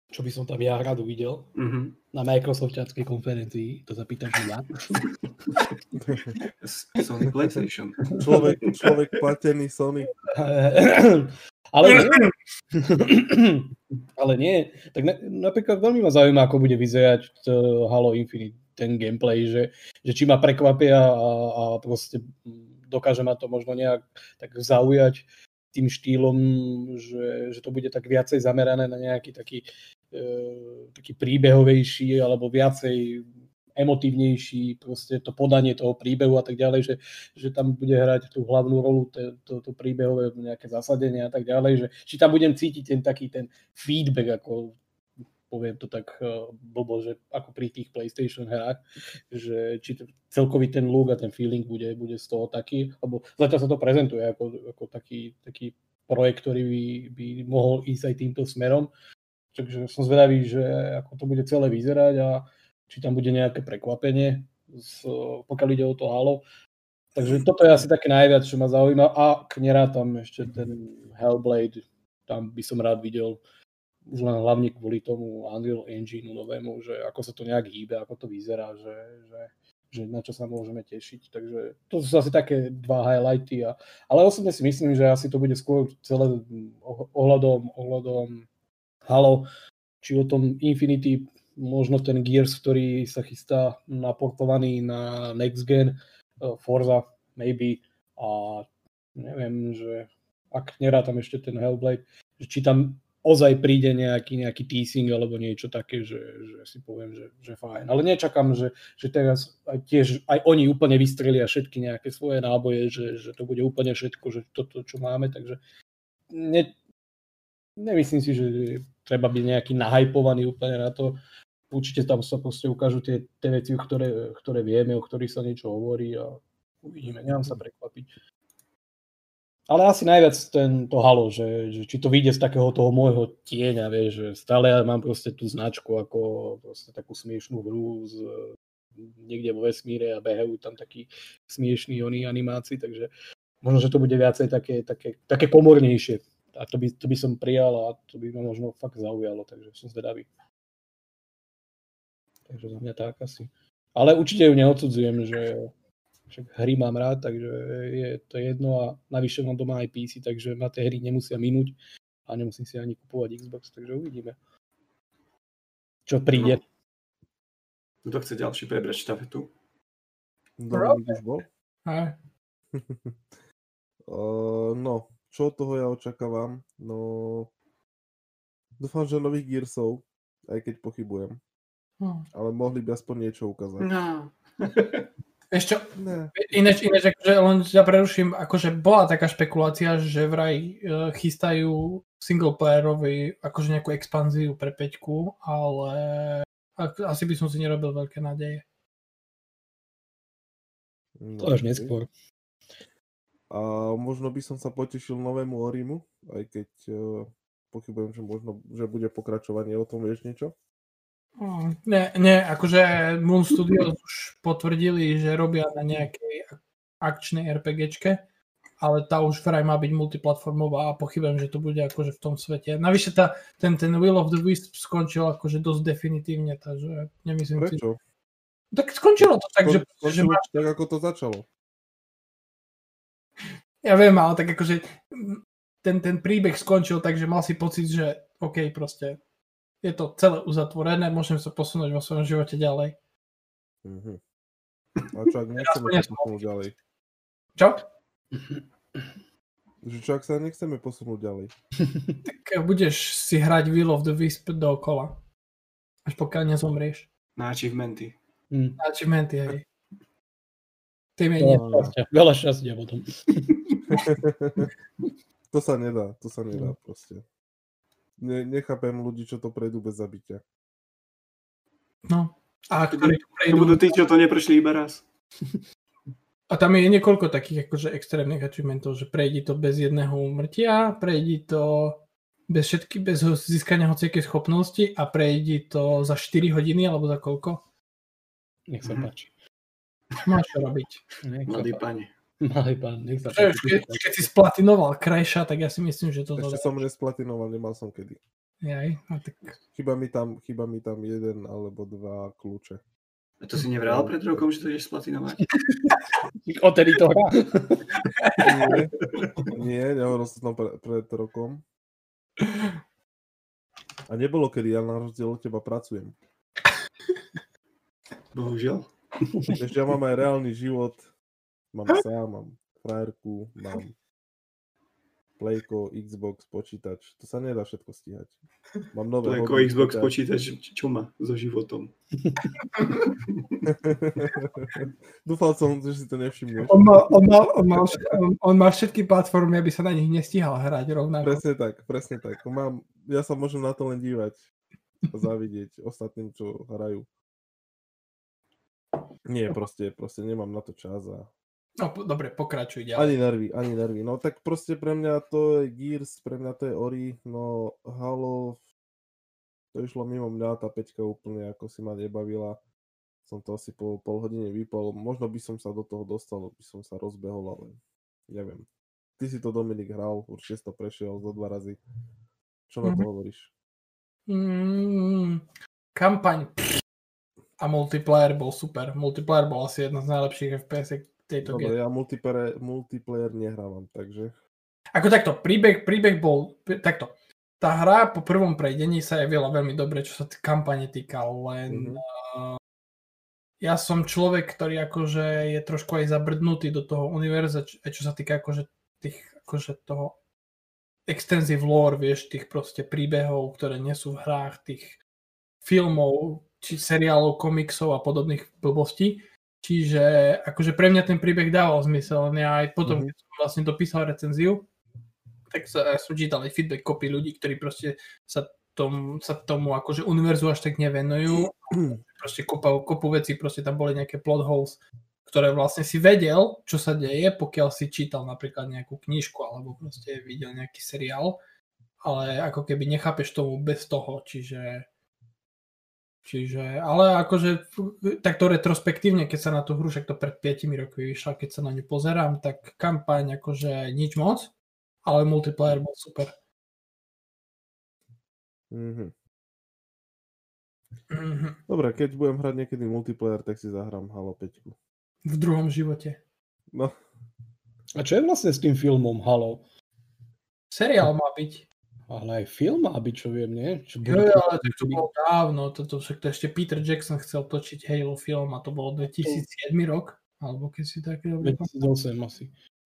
Čo by som tam ja rád uvidel
Mhm.
na Microsoftianskej konferencii, to sa pýtaš ja.
Sony PlayStation.
Človek, človek platený Sony. [clears throat]
Ale nie. [clears throat] Ale nie. Tak na, napríklad veľmi ma zaujíma, ako bude vyzerať to Halo Infinite, ten gameplay, že, že či ma prekvapia a, a proste dokáže ma to možno nejak tak zaujať tým štýlom, že, že to bude tak viacej zamerané na nejaký taký, e, taký príbehovejší alebo viacej emotívnejší, proste to podanie toho príbehu a tak ďalej, že, že tam bude hrať tú hlavnú rolu, to, to, to príbehové nejaké zasadenie a tak ďalej, že či tam budem cítiť ten taký ten feedback, ako poviem to tak uh, blbo, že ako pri tých PlayStation hrách, že či celkový ten look a ten feeling bude, bude z toho taký, lebo zatiaľ sa to prezentuje ako, ako taký, taký projekt, ktorý by, by mohol ísť aj týmto smerom. Takže som zvedavý, že ako to bude celé vyzerať a či tam bude nejaké prekvapenie, z, pokiaľ ide o to Halo. Takže toto je asi také najviac, čo ma zaujíma. A k nerátam ešte ten Hellblade, tam by som rád videl už len hlavne kvôli tomu Unreal Engine novému, že ako sa to nejak hýbe, ako to vyzerá, že, že, že na čo sa môžeme tešiť. Takže to sú asi také dva highlighty. A, ale osobne si myslím, že asi to bude skôr celé oh- ohľadom, ohľadom Halo, či o tom Infinity možno ten Gears, ktorý sa chystá naportovaný na Next Gen, uh, Forza, maybe, a neviem, že ak nerátam ešte ten Hellblade, či tam ozaj príde nejaký, nejaký teasing alebo niečo také, že, že si poviem, že, že fajn. Ale nečakám, že, že teraz aj tiež aj oni úplne vystrelia všetky nejaké svoje náboje, že, že to bude úplne všetko, že toto, čo máme, takže ne, nemyslím si, že treba byť nejaký nahajpovaný úplne na to. Určite tam sa proste ukážu tie, tie veci, ktoré, ktoré vieme, o ktorých sa niečo hovorí a uvidíme, nemám sa prekvapiť. Ale asi najviac ten, to halo, že, že či to vyjde z takého toho môjho tieňa, vieš, že stále ja mám proste tú značku ako proste takú smiešnú hru z, niekde vo vesmíre a behajú tam takí smiešní oni animáci, takže možno, že to bude viacej také, také, také komornejšie. A to by, to by som prijal a to by ma možno fakt zaujalo, takže som zvedavý. Takže za mňa tak asi. Ale určite ju neodsudzujem, že však hry mám rád, takže je to jedno a navyše mám doma aj PC, takže ma tie hry nemusia minúť a nemusím si ani kupovať Xbox, takže uvidíme. Čo príde.
No. Kto chce ďalší prebrať štafetu?
Dominik už bol?
Hej.
uh, [laughs] no, čo od toho ja očakávam? No, dúfam, že nových Gearsov, aj keď pochybujem.
Hm.
Ale mohli by aspoň niečo ukázať.
No. [laughs]
Ešte,
Ne.
ináč, ináč akože len ťa preruším, akože bola taká špekulácia, že vraj e, chystajú singleplayerovi akože nejakú expanziu pre peťku, ale asi by som si nerobil veľké nádeje.
No,
To až neskôr.
A možno by som sa potešil novému Orimu, aj keď uh, pochybujem, že možno, že bude pokračovanie, o tom vieš niečo?
Mm, Nie, nie, akože Moon Studios už potvrdili, že robia na nejakej akčnej RPGčke, ale tá už vraj má byť multiplatformová a pochybujem, že to bude akože v tom svete. Navyše tá, ten, ten Will of the Wisp skončil akože dosť definitívne, takže nemyslím si...
Prečo?
Tak skončilo to tak,
Skon-
že
skončilo tak, ako to začalo.
ja viem, ale tak akože ten, ten príbeh skončil tak, že mal si pocit, že OK, proste je to celé uzatvorené, môžem sa posunúť vo svojom živote ďalej.
Mhm. A čo ak nechceme sa posunúť ďalej?
Čo?
Že čo ak sa nechceme posunúť ďalej? [laughs]
Tak budeš si hrať Will of the Wisp dookola. Až pokiaľ nezomrieš.
Na achievementy.
Hm.
Achievementy, hej. Tým je
Veľa šťastia, veľa šťastia potom. [laughs] [laughs]
To sa nedá, to sa nedá proste. Ne, nechápem ľudí, čo to prejdú bez zabitia.
No. A,
To,
ktorí
to
prejdú,
budú tí, čo to neprešli iba raz. [laughs]
a tam je niekoľko takých akože extrémnych achievementov, že prejdi to bez jedného umrtia, prejdi to bez všetky, bez získania hociakej schopnosti a prejdi to za 4 hodiny alebo za koľko.
Nech sa
Mhm.
páči.
Máš čo robiť.
Mladý pani.
Mladý pán, nech sa
Že,
páči.
keď, keď si splatinoval Crasha, tak ja si myslím, že toto...
Ešte som nesplatinoval, nemal som kedy.
Jaj, a tak...
Chyba mi tam, chyba mi tam jeden alebo dva kľúče.
A to si nevral pred rokom, že to ideš splatinovať? [laughs]
Odtedy to hrá.
Nie, nie nehovoril som tam pre, pred rokom. A nebolo kedy, ja na rozdiel od teba pracujem.
Bohužiaľ.
Ešte ja mám aj reálny život. Mám psa, mám frajerku, mám Playko, Xbox, počítač. To sa nedá všetko stíhať. Mám nové
To ako
hobby,
Xbox
počítač.
počítač, čo má so životom. [laughs]
Dúfal som, že si to nevšimneš.
On má, on, má, on, má, on, má všetky platformy, aby sa na nich nestíhal hrať rovnako.
Presne tak, presne tak. Mám, ja sa môžem na to len dívať a závidieť ostatným, čo hrajú. Nie, proste, proste nemám na to čas a
No, po- dobre, pokračuj ďalej.
ani nervy, ani nervy. No tak proste pre mňa to je Gears, pre mňa to je Ori, no Halo, to išlo mimo mňa, tá peťka úplne ako si ma nebavila. Som to asi po pol hodine vypol, možno by som sa do toho dostal, by som sa rozbehol, ale neviem. Ty si to Dominik hral, určite si to prešiel zo dva razy. Čo na to
Mhm.
hovoríš?
Mm, kampaň a multiplayer bol super. Multiplayer bol asi jedna z najlepších FPS tejto
Dobre, ja multiplayer, multiplayer nehrávam, takže...
Ako takto, príbeh, príbeh bol, takto. tá hra po prvom prejdení sa javila veľmi dobre, čo sa t- kampane týka, len
Mhm.
uh, ja som človek, ktorý akože je trošku aj zabrdnutý do toho univerza, č- aj čo sa týka akože tých, akože toho extensive lore, vieš, tých proste príbehov, ktoré nie sú v hrách, tých filmov, či seriálov, komiksov a podobných blbostí. Čiže akože pre mňa ten príbeh dával zmysel, ja aj potom,
Mhm.
keď som vlastne dopísal recenziu, tak sa, ja som čítal aj feedback kopy ľudí, ktorí proste sa, tom, sa tomu akože univerzu až tak nevenujú. [clears throat] Proste kopa, kopu vecí, proste tam boli nejaké plot holes, ktoré vlastne si vedel, čo sa deje, pokiaľ si čítal napríklad nejakú knižku alebo proste videl nejaký seriál, ale ako keby nechápeš tomu bez toho, čiže Čiže, ale akože takto retrospektívne, keď sa na tú hru, však to pred 5 rokmi vyšla, keď sa na ňu pozerám, tak kampaň akože nič moc, ale multiplayer bol super.
Mhm.
Mhm.
Dobre, keď budem hrať niekedy multiplayer, tak si zahrám Halo 5.
V druhom živote.
No,
A čo je vlastne s tým filmom Halo?
Seriál má byť.
Ale aj film má byť, čo viem, nie? Čo
Jo, jo, ale tak to bolo dávno, toto však to ešte Peter Jackson chcel točiť Halo film a to bolo 2007 rok, alebo keď si dobre pamätám.
2008 asi.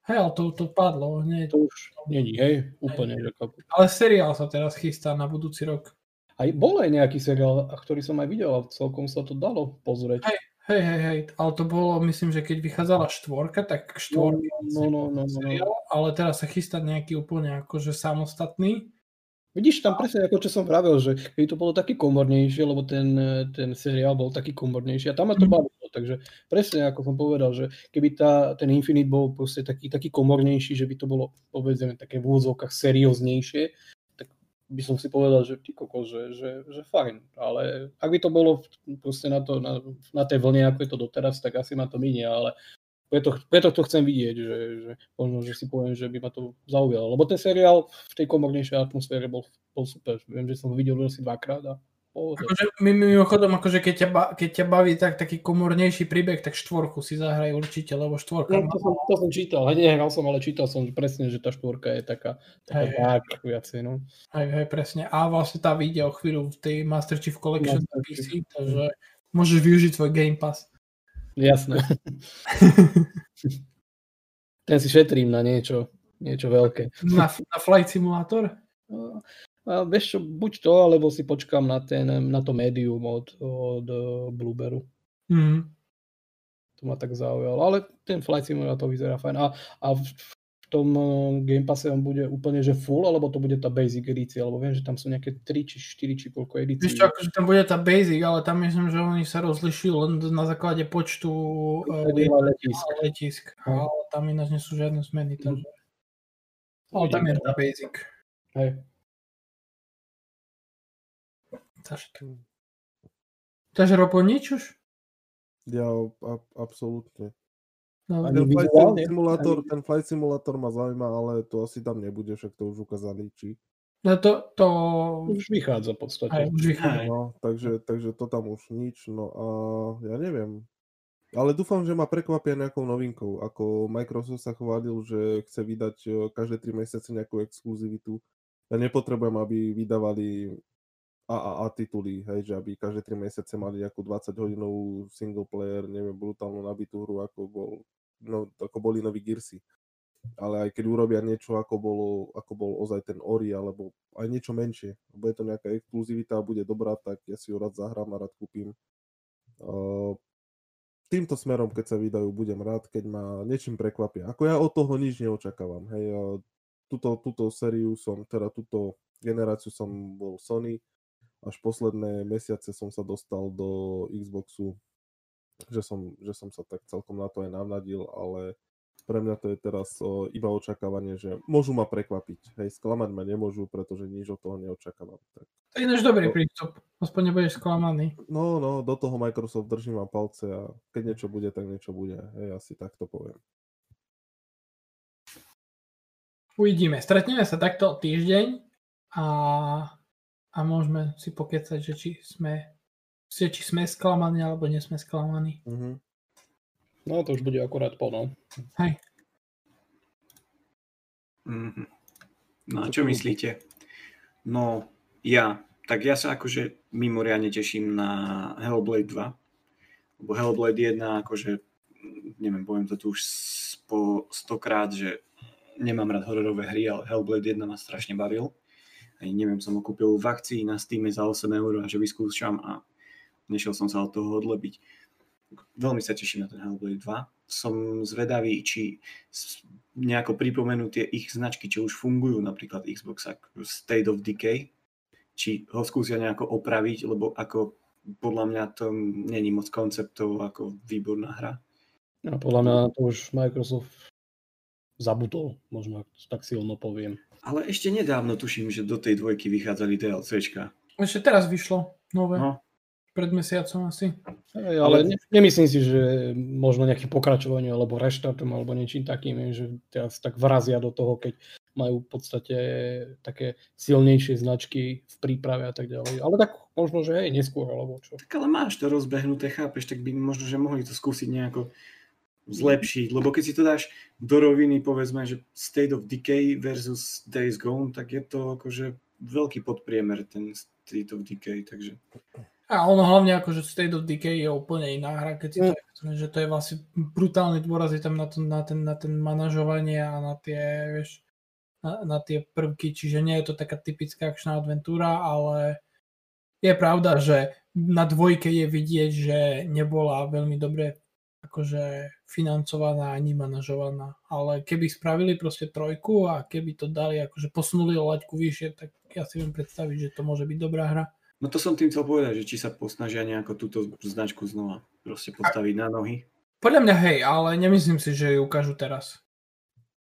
Hej, ale to, to padlo hneď.
To už není, hej, úplne. Kapu.
Ale seriál sa teraz chystá na budúci rok.
Aj bol aj nejaký seriál, ktorý som aj videl a celkom sa to dalo pozrieť.
Hej. Hej, hej, hej, ale to bolo, myslím, že keď vychádzala štvorka, tak štvorka
No, no, no, no, no.
seriál, ale teraz sa chystá nejaký úplne akože samostatný.
Vidíš tam presne ako čo som vravel, že keby to bolo taký komornejšie, lebo ten, ten seriál bol taký komornejší a tam ma to
Mhm.
bavilo, takže presne ako som povedal, že keby tá, ten Infinite bol proste taký, taký komornejší, že by to bolo povedzme také v úvodzovkách serióznejšie, tak by som si povedal, že ty kokos, že, že, že fajn, ale ak by to bolo proste na, to, na, na tej vlne, ako je to doteraz, tak asi ma to minie, ale preto, preto to chcem vidieť, že, že možno, že si poviem, že by ma to zaujalo. Lebo ten seriál v tej komornejšej atmosfére bol, bol super. Viem, že som ho videl asi dvakrát a.
Akože, mimochodom, akože keď ťa, ba, keď ťa baví tak, taký komornejší príbeh, tak štvorku si zahraj určite, lebo štvorka
No, to, som, to som čítal, hej, nehral som, ale čítal som presne, že tá štvorka je taká, taká
Hej, hej.
dark viacej, no.
Hej, hej, presne. A vlastne tá vyjde o chvíľu v tej Master Chief Collection
Master
PC,
Chief.
takže môžeš využiť svoj Game Pass.
Jasné. [laughs] Ten si šetrím na niečo, niečo veľké.
Na, na Flight Simulator?
No, A vieš čo, buď to, alebo si počkám na, ten, na to médium od, od Blueberu.
Mhm.
To ma tak zaujalo. Ale ten Flight Simulator vyzerá fajn. A, a tom uh, Game Passe on bude úplne že full, alebo to bude tá basic edícia? Lebo viem, že tam sú nejaké 3 či 4 či koľko edícií.
Čo, akože tam bude tá basic, ale tam myslím, že oni sa rozlišujú len na základe počtu uh, letisk.
Hej.
Ale tam ináč nie sú žiadne zmeny, takže... Ale tam je tá basic.
Hej.
Takže, Robo, nič už?
ja a, absolútne.
No,
Ten flight simulator, ten flight simulator ma zaujíma, ale to asi tam nebude, však to už ukázali, či.
no to, to
Už vychádza v podstate.
aj, už vychádza.
No, takže, takže to tam už nič, no a ja neviem. Ale dúfam, že ma prekvapia nejakou novinkou. Ako Microsoft sa chválil, že chce vydať e, každé 3 mesiace nejakú exkluzivitu. Ja nepotrebujem, aby vydávali AAA tituly, hej, že aby každé 3 mesiace mali nejakú 20 hodinovú single player, neviem, brutálnu nabitú hru, ako, bol, no, ako boli noví Gearsy. Ale aj keď urobia niečo, ako, bolo, ako bol ozaj ten Ori, alebo aj niečo menšie, bude to nejaká exkluzivita a bude dobrá, tak ja si ju rád zahrám a rád kúpim. Uh, týmto smerom, keď sa vydajú, budem rád, keď ma niečím prekvapia. Ako ja od toho nič neočakávam. Hej, a túto, túto sériu som, teda túto generáciu som bol Sony, až posledné mesiace som sa dostal do Xboxu, že som, že som sa tak celkom na to aj navnadil, ale pre mňa to je teraz o, iba očakávanie, že môžu ma prekvapiť. Hej, sklamať ma nemôžu, pretože nič od toho neočakávam. Tak.
To je ináč dobrý prístup. Aspoň nebudeš sklamaný.
No, no, do toho Microsoft držím vám palce a keď niečo bude, tak niečo bude. Hej, asi tak to poviem.
Uvidíme. Stretneme sa takto týždeň a, a môžeme si pokecať, že či sme, či sme sklamaní alebo nie sme sklamaní.
Mhm.
No to už bude akurát po, no.
Mhm. No a čo myslíte? No, ja. Tak ja sa akože mimoriadne teším na Hellblade 2. Lebo Hellblade 1 akože, neviem, poviem to tu už po stokrát, že nemám rád hororové hry, ale Hellblade 1 ma strašne bavil. Aj neviem, som ho kúpil v akcii na Steam za 8 eur a že vyskúšam a nešiel som sa od toho odlebiť. Veľmi sa teším na ten Hellblade 2. Som zvedavý, či nejako pripomenú tie ich značky, čo už fungujú, napríklad Xbox State of Decay, či ho skúsia nejako opraviť, lebo ako podľa mňa to není moc konceptov ako výborná hra.
A podľa mňa to už Microsoft zabudol, možno tak silno poviem.
Ale ešte nedávno tuším, že do tej dvojky vychádzali DLCčka.
Ešte teraz vyšlo nové. No. Pred mesiacom asi.
Hey, ale ne, nemyslím si, že možno nejaké pokračovanie alebo reštartom alebo niečím takým, že teraz tak vrazia do toho, keď majú v podstate také silnejšie značky v príprave a tak ďalej. Ale tak možno, že hej, neskôr alebo čo.
Tak ale máš to rozbehnuté, chápeš, tak by možno, že mohli to skúsiť nejako zlepšiť, lebo keď si to dáš do roviny, povedzme, že State of Decay versus Days Gone, tak je to akože veľký podpriemer ten State of Decay, takže...
A ono hlavne akože State of Decay je úplne iná hra, keď si to mm. že to je vlastne brutálny dôraz je tam na, to, na, ten, na ten manažovanie a na tie, vieš, na, na tie prvky, čiže nie je to taká typická akčná adventúra, ale je pravda, že na dvojke je vidieť, že nebola veľmi dobre akože financovaná ani manažovaná. Ale keby spravili proste trojku a keby to dali, akože posunuli laťku vyššie, tak ja si viem predstaviť, že to môže byť dobrá hra.
No to som tým chcel povedať, že či sa posnažia nejako túto značku znova proste postaviť na nohy.
Podľa mňa hej, ale nemyslím si, že ju ukážu teraz.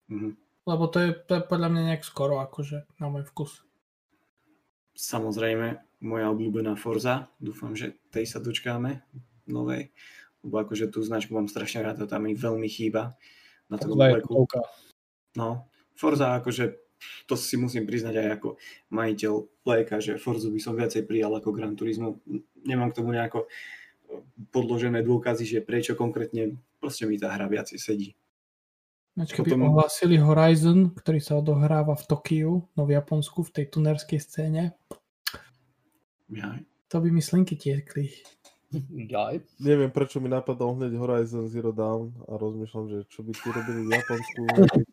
Mhm.
Lebo to je, to podľa mňa nejak skoro, akože na môj vkus.
Samozrejme, moja obľúbená Forza, dúfam, že tej sa dočkáme novej lebo akože tú značku mám strašne rád a tam mi veľmi chýba na tom Blacku. No, Forza akože to si musím priznať aj ako majiteľ Playka, že Forzu by som viacej prijal ako Gran Turismo. Nemám k tomu nejako podložené dôkazy, že prečo konkrétne proste mi tá hra viacej sedí.
Keby Potom... ohlasili Horizon, ktorý sa odohráva v Tokiu, no v Japonsku, v tej tunerskej scéne,
ja.
to by mi slinky tiekli. [laughs]
Jaj.
Neviem, prečo mi napadol hneď Horizon Zero Dawn a rozmýšľam, že čo by tu robili v Japonsku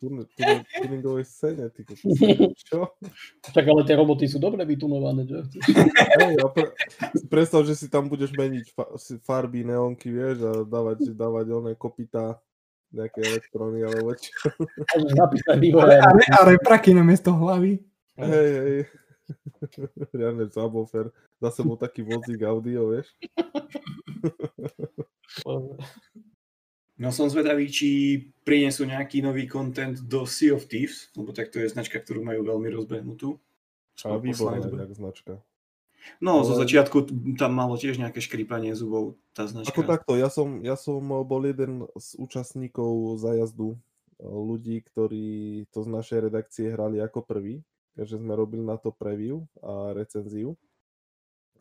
v tuningovej scéne. Ty, čo?
Tak ale tie roboty sú dobre vytunované, že?
Hey, a pre, predstav, že si tam budeš meniť farby, neonky, vieš, a dávať, dávať oné kopita nejaké elektrony, alebo čo. [laughs]
Ale, ale, a repraky na miesto hlavy.
Hej, hej. Riadne subwoofer. Zase bol taký vozík audio, vieš. [laughs]
No som zvedavý, či prinesú nejaký nový content do Sea of Thieves, lebo tak to je značka, ktorú majú veľmi rozbehnutú.
A výborná značka.
No, Ale... zo začiatku tam malo tiež nejaké škripanie zubov, tá značka.
Ako takto, ja som, ja som bol jeden z účastníkov zájazdu ľudí, ktorí to z našej redakcie hrali ako prvý, takže sme robili na to preview a recenziu.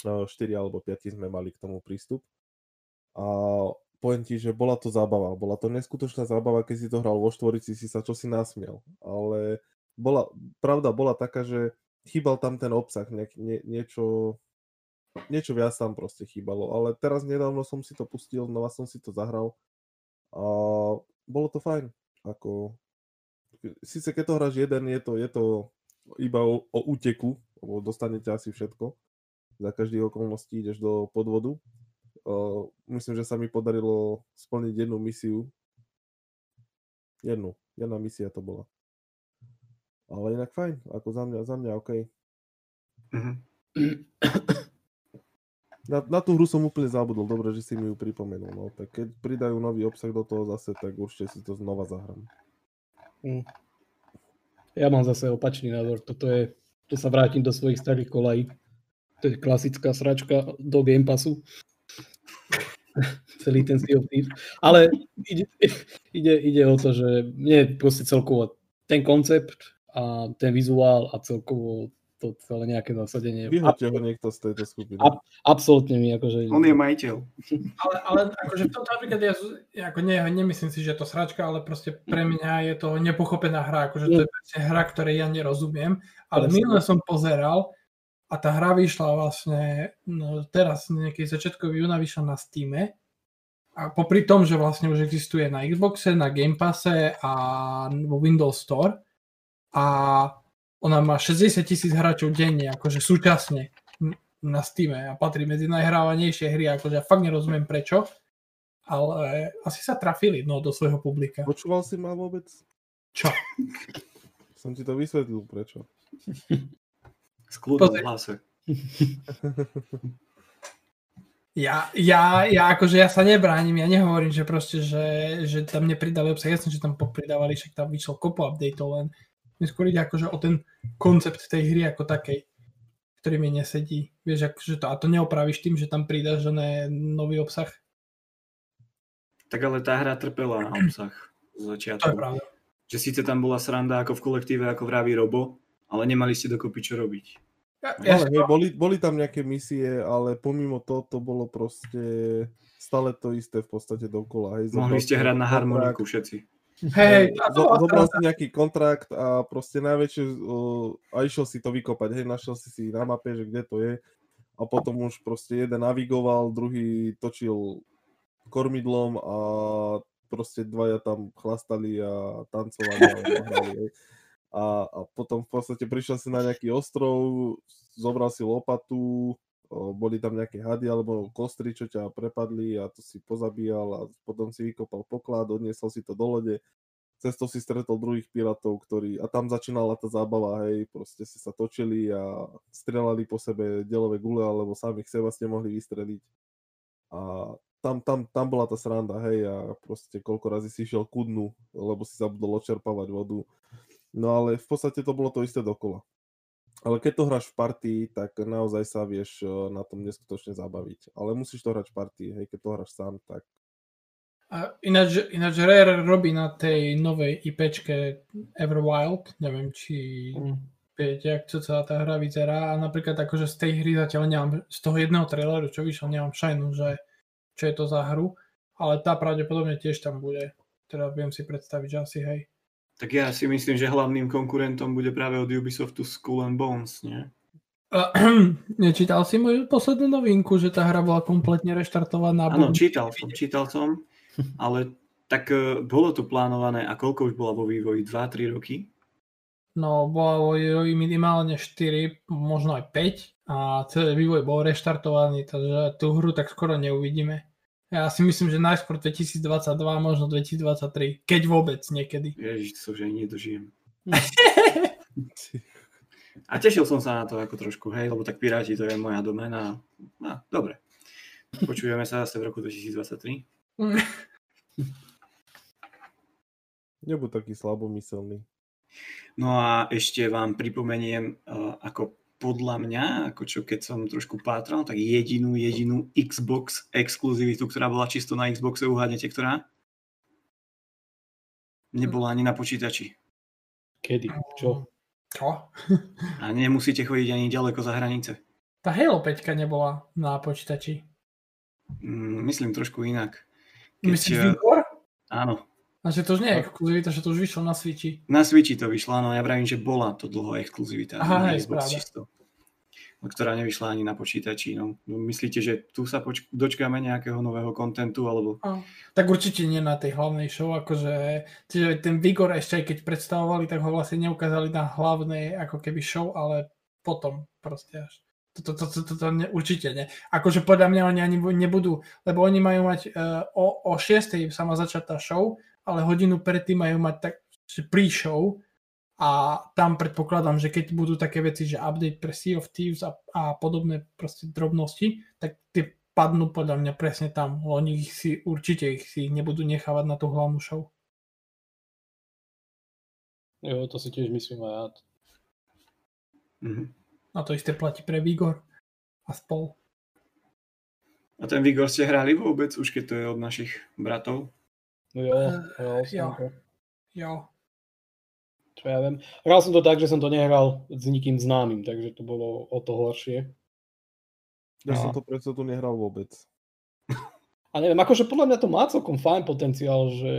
4 alebo 5 sme mali k tomu prístup. A poviem ti, že bola to zábava. Bola to neskutočná zábava, keď si to hral vo štvorici, si sa čosi nasmiel. Ale bola, pravda bola taká, že chýbal tam ten obsah, nie, nie, niečo, niečo viac tam proste chýbalo. Ale teraz nedávno som si to pustil, znova som si to zahral a bolo to fajn. Ako, síce keď to hráš jeden, je to, je to iba o, o úteku, lebo dostanete asi všetko za každých okolností ideš do podvodu. Uh, myslím, že sa mi podarilo splniť jednu misiu. Jednu. Jedna misia to bola. Ale inak fajn, ako za mňa, za mňa OK. Mm-hmm. [coughs] Na, na tú hru som úplne zabudol, dobre, že si mi ju pripomenul. No, tak keď pridajú nový obsah do toho zase, tak určite si to znova zahrám.
Mm. Ja mám zase opačný názor. Toto je, to sa vrátim do svojich starých kolají. To je klasická sračka do Game Passu. [laughs] Celý ten Sea of Thieves. Ale ide, ide, ide o to, že mne proste celkovo ten koncept a ten vizuál a celkovo to to celé nejaké nasadenie.
Vyhoďte ho niekto z tejto skupiny.
A- Absolútne mi, akože...
On je majiteľ. [laughs]
Ale, ale akože v tomto napríklad ja, ako nie, nemyslím si, že je to sračka, ale proste pre mňa je to nepochopená hra, akože to je hra, ktorej ja nerozumiem, ale minule som pozeral a tá hra vyšla vlastne, no teraz nejaký začiatkový júna vyšla na Steame a popri tom, že vlastne už existuje na Xboxe, na Game Passe a vo Windows Store a ona má 60 tisíc hráčov denne, akože súčasne na Steame a patrí medzi najhrávanejšie hry, akože ja fakt nerozumiem prečo, ale asi sa trafili no, do svojho publika.
Počúval si ma vôbec?
Čo? [laughs]
Som ti to vysvetlil, prečo. [laughs]
S kľudom hlase. [laughs]
Ja, ja, ja akože ja sa nebránim, ja nehovorím, že proste, že, že tam nepridali obsah, jasne, že tam popridávali, však tam vyšlo kopu updateov, len mi skôr ide akože o ten koncept tej hry ako takej, ktorý mi nesedí. Vieš, akože to, a to neopravíš tým, že tam pridáš ne, nový obsah.
Tak ale tá hra trpela na obsah z
To je
začiatku.
pravda.
Že síce tam bola sranda ako v kolektíve, ako vraví Robo, ale nemali ste dokopy čo robiť.
Ja, ja,
Ale hej, boli, boli tam nejaké misie, ale pomimo to, to bolo proste stále to isté v podstate dokola. Hej.
Mohli ste hrať na harmoniku všetci.
Hej,
zo- Zobral si nejaký kontrakt a proste najväčšie uh, a išiel si to vykopať. Hej, našiel si si na mape, že kde to je a potom už proste jeden navigoval, druhý točil kormidlom a proste dvaja tam chlastali a tancovali a hrali, hej. A, a potom v podstate prišiel si na nejaký ostrov, zobral si lopatu, boli tam nejaké hady alebo kostry, čo ťa prepadli a to si pozabíjal a potom si vykopal poklad, odniesol si to do lode, cestou si stretol druhých pirátov, ktorí, a tam začínala tá zábava, hej, proste si sa točili a strelali po sebe delové gule, alebo sami k seba ste mohli vystreliť. A tam, tam, tam bola tá sranda, hej, a proste koľko razy si išiel ku dnu, lebo si zabudol odčerpávať vodu. No ale v podstate to bolo to isté dokola. Ale keď to hráš v partii, tak naozaj sa vieš eh, na tom neskutočne zabaviť. Ale musíš to hrať v partii, hej, keď to hráš sám, tak
A ináč, ináč Rare robí na tej novej IPčke Everwild, neviem či
Mm.
viete, jak to celá tá hra vyzerá a napríklad akože z tej hry zatiaľ nemám, z toho jedného traileru, čo vyšiel, nemám šajnu, že čo je to za hru, ale tá pravdepodobne tiež tam bude. Teda viem si predstaviť, že asi hej.
Tak ja si myslím, že hlavným konkurentom bude práve od Ubisoftu Skull and Bones, nie? [clears throat]
Nečítal si moju poslednú novinku, že tá hra bola kompletne reštartovaná?
Áno, čítal som, čítal som, ale tak eh, bolo to plánované a koľko už bola vo vývoji? 2-3 roky?
No, bola vo vývoji minimálne 4, možno aj 5 a celý vývoj bol reštartovaný, takže tú hru tak skoro neuvidíme. Ja si myslím, že najskôr 2022, možno 2023, keď vôbec niekedy.
Ježiš, to že ani nedožijem. [laughs] A tešil som sa na to ako trošku, hej, lebo tak Piráti to je moja domena. No, dobre. Počujeme sa zase v roku 2023. [laughs]
nebuď taký slabomyselný.
No a ešte vám pripomeniem, uh, ako podľa mňa, ako čo keď som trošku pátral, tak jedinú, jedinú Xbox exkluzivitu, ktorá bola čisto na Xboxe, uhádnete ktorá? Nebola ani na počítači.
Kedy? Čo?
Čo? [laughs]
A nemusíte chodiť ani ďaleko za hranice.
Tá Halo 5 nebola na počítači.
Mm, myslím trošku inak. Keď,
Myslíš Vigor?
Áno.
A že to už nie je exkluzivita, že to už vyšlo na Switchi.
Na Switchi to vyšla, no ja vravím, že bola to dlho exkluzivita
Aha,
na Xbox čisto. No, ktorá nevyšla ani na počítači. No. No, myslíte, že tu sa poč- dočkáme nejakého nového kontentu, alebo
A, tak určite nie na tej hlavnej show, akože čiže ten Vigor ešte aj keď predstavovali, tak ho vlastne neukázali na hlavnej ako keby show, ale potom proste až. Toto to, to, to, to ne, určite nie. Akože podľa mňa oni ani bu- nebudú, lebo oni majú mať uh, o, o 6. sa má začať tá show, ale hodinu predtým majú mať tak pre-show a tam predpokladám, že keď budú také veci, že update pre Sea of Thieves a, a podobné proste drobnosti, tak tie padnú podľa mňa presne tam. Oni ich si, určite ich si nebudú nechávať na tú hlavnú show.
Jo, to si tiež myslím aj ja.
Mhm.
A to isté platí pre Vigor a spol.
A ten Vigor ste hrali vôbec, už keď to je od našich bratov?
No jo,
Eh,
jo,
jo.
jo.
Jo.
Čo ja viem. Hral som to tak, že som to nehral s nikým známym, takže to bolo o to horšie.
Ja som to predsa tu nehral vôbec. [laughs]
A neviem, akože podľa mňa to má celkom fajn potenciál, že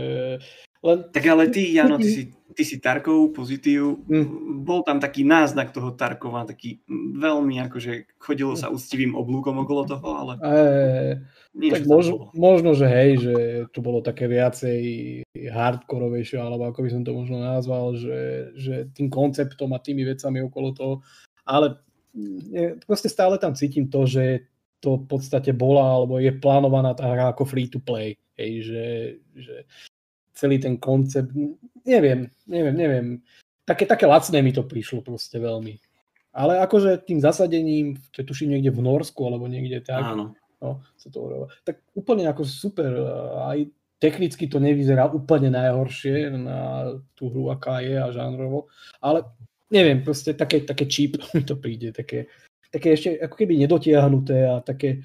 len
Tak ale ty, Jano, ty si, ty si Tarkov pozitív.
Mm.
Bol tam taký náznak toho Tarkova, taký veľmi akože chodilo sa ústivým oblúkom okolo toho, ale
e,
nie,
tak možno, možno, že hej, že to bolo také viacej hardkorovejšie, alebo ako by som to možno nazval, že, že tým konceptom a tými vecami okolo toho, ale mm, proste stále tam cítim to, že to v podstate bola, alebo je plánovaná tá hra ako free to play, hej, že, že celý ten koncept, neviem, neviem, neviem, také, také lacné mi to prišlo proste veľmi. Ale akože tým zasadením, to tuším niekde v Norsku, alebo niekde tak,
Áno.
no, sa to hovorilo. Tak úplne ako super, aj technicky to nevyzerá úplne najhoršie na tú hru, aká je a žánrovo, ale neviem, proste také, také cheap [laughs] to príde, také, také ešte ako keby nedotiahnuté a také,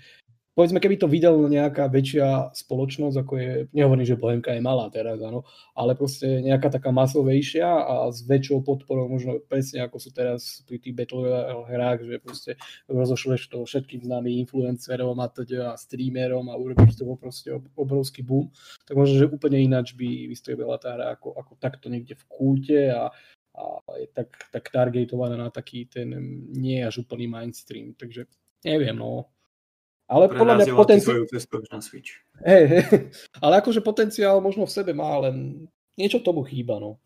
povedzme, keby to videla nejaká väčšia spoločnosť, ako je, nehovorím, že Bohemka je malá teraz, áno, ale proste nejaká taká masovejšia a s väčšou podporou, možno presne ako sú teraz pri tých Battle hrách, že proste rozošleš to všetkým známym influencerom a teda a streamerom a urobíš toho proste ob- obrovský boom, tak možno, že úplne ináč by vystrelila tá hra ako, ako takto niekde v kúte a, a je tak, tak targetovaná na taký ten nie až úplný mainstream, takže neviem, no. Ale podľa mňa potenciál,
na Switch.
hej, hej, ale akože potenciál možno v sebe má, len niečo tomu chýba, no.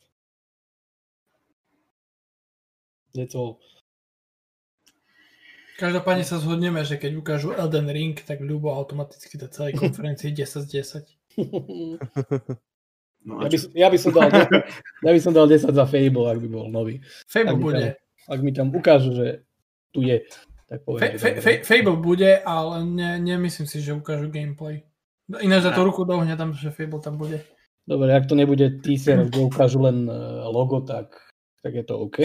Je to,
Každopádne sa zhodneme, že keď ukážu Elden Ring, tak Ľubo automaticky do celej konferencii 10 z 10.
No
ja, by, ja, by som dal, ja by som dal 10 za Fable, ak by bol nový.
Fable
Ak
bude.
Tam, ak mi tam ukážu, že tu je, tak poviem.
Fe, fe, Fable bude, ale ne, nemyslím si, že ukážu gameplay. No, Ináč za to ruku do ohňa tam, že Fable tam bude.
Dobre, ak to nebude teaser, kde ukážu len eh, logo, tak, tak je to OK.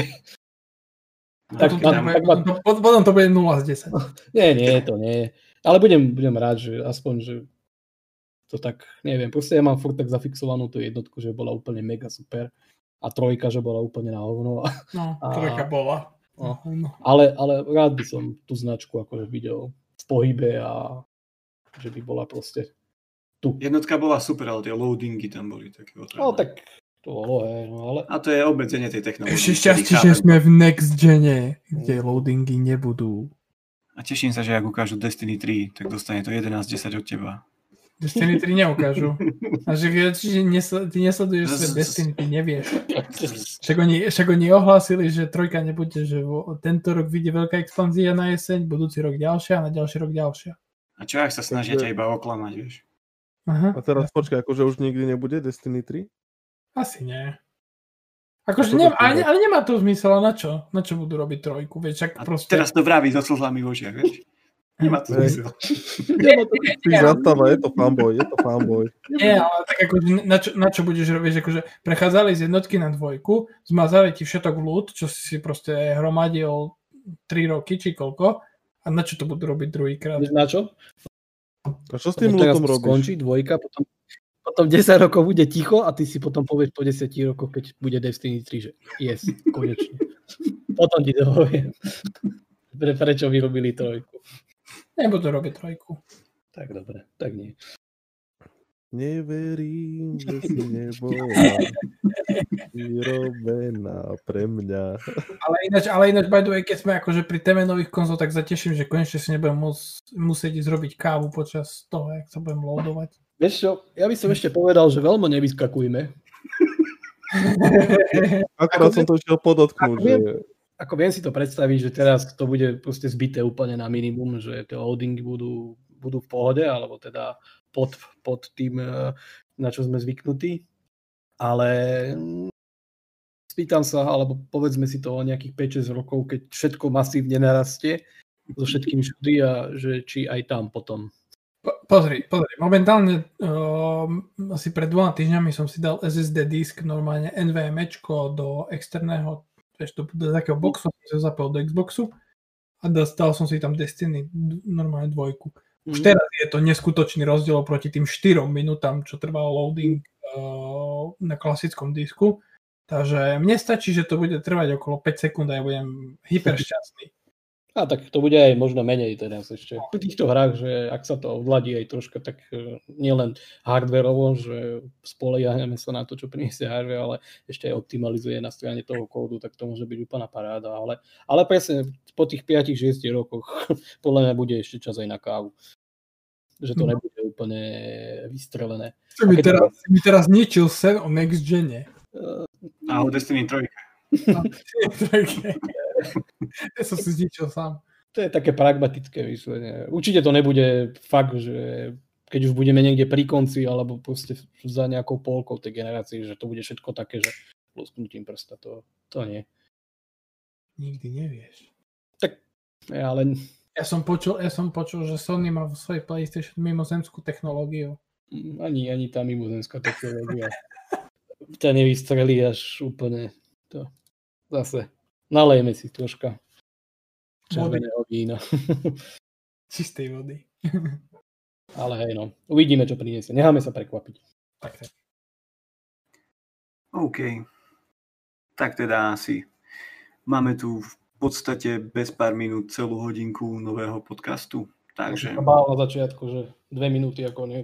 No,
tak
to
tam-
bude, potom, to, potom to bude 0 z 10. [laughs]
Nie, nie, to nie. Ale budem, budem rád, že aspoň, že to tak, neviem, proste ja mám furt tak zafixovanú tú jednotku, že bola úplne mega super a trojka, že bola úplne na hovno.
No, trojka bola.
No.
No.
Ale, ale rád by som tú značku akože videl v pohybe a že by bola proste tu.
Jednotka bola super, ale tie loadingy tam boli také otravné.
No tak to bolo, hej, no ale
A to je obmedzenie tej technológie.
Ešte šťastie, že sme v next gene, kde loadingy nebudú.
A teším sa, že ak ukážu Destiny 3, tak dostane to 11-10 od teba.
Destiny 3 neukážu. A že čiže nesl- ty nesleduješ
Z-
svet Destiny, ty nevieš. [laughs] Však oni, však oni ohlásili, že trojka nebude, že vo, tento rok vyjde veľká expanzia na jeseň, budúci rok ďalšia a na ďalší rok ďalšia.
A čo ak sa snažia ťa iba oklamať, vieš?
Aha,
A teraz počkaj, akože už nikdy nebude Destiny 3?
asi nie. Akože ne, ale, ale nemá to zmysel, a na čo? Na čo budú robiť trojku? Vieš, čak
A
proste...
teraz to vraví so slzami v očiach, vieš? [laughs] Nemá to zmysel.
Nemá to-
je to fanboy, je to fanboy.
Nie, ale tak akože na čo, na čo budeš robiť, akože prechádzali z jednotky na dvojku, zmazali ti všetok ľud, čo si si proste hromadil 3 roky, či koľko, a na čo to budú robiť druhýkrát?
Na čo?
A čo s tým ľutom robíš?
skončí dvojka, potom, potom 10 rokov bude ticho a ty si potom povieš po 10 rokoch, keď bude Destiny 3, že yes, konečne. [laughs] potom ti to poviem. [laughs] Pre, prečo vyrobili trojku.
Nebudú robiť trojku.
Tak dobre, tak nie.
Neverím, že si [laughs] nebola vyrobená pre mňa.
Ale ináč, ale ináč, by the way, keď sme akože pri téme nových konzol, tak zateším, že konečne si nebudem mus, musieť ísť robiť kávu počas toho, jak sa budem loadovať.
Vieš čo, ja by som ešte povedal, že veľmi nevyskakujme. [laughs]
Akorát
Ako
som to išiel podotknúť, že
viem- Ako viem si to predstaviť, že teraz to bude proste zbité úplne na minimum, že tie loadingy budú, budú v pohode, alebo teda pod, pod tým, eh, na čo sme zvyknutí. Ale mm, spýtam sa, alebo povedzme si to o nejakých 5-6 rokov, keď všetko masívne narastie so všetkým všudy a že či aj tam potom.
Po, pozri, pozri, momentálne um, asi pred dvoma týždňami som si dal SSD disk normálne NVMečko do externého, vieš, do, do takého boxu, som si ho zapol do Xboxu a dostal som si tam Destiny normálne dvojku. Už
Mhm.
teraz je to neskutočný rozdiel proti tým 4 minútam, čo trval loading uh, na klasickom disku. Takže mne stačí, že to bude trvať okolo 5 sekúnd a ja budem [laughs] hyperšťastný.
A tak to bude aj možno menej teraz ešte. V týchto hrách, že ak sa to odladí aj troška, tak e, nielen hardwareovo, že spoliehame sa na to, čo priniesie hardware, ale ešte aj optimalizuje na strane toho kódu, tak to môže byť úplná paráda. Ale, ale presne po tých 5-6 rokoch [laughs] podľa mňa bude ešte čas aj na kávu. Že to
No.
nebude úplne vystrelené.
Si mi teraz, si mi teraz ničil sen o Next Gene.
A o Destiny 3. [laughs] [laughs]
ja som si zničil sám.
To je také pragmatické myslenie. Určite to nebude fakt, že keď už budeme niekde pri konci alebo proste za nejakou polkou tej generácie, že to bude všetko také, že lusknutím prsta, to, to nie.
Nikdy nevieš.
Ja, ale
Ja som počul, ja som počul, že Sony má vo svojej PlayStation mimozemskú technológiu.
ani, ani tá mimozemská technológia. [laughs] Ten nevystrelí až úplne to. Zase nalejme si troška červeného vína. [laughs]
Čistej vody. [laughs]
Ale hej no, uvidíme, čo priniesie. Necháme sa prekvapiť.
Tak, tak.
OK. Tak teda asi máme tu v podstate bez pár minút celú hodinku nového podcastu. Takže,
bál na začiatku, že dve minúty ako nie.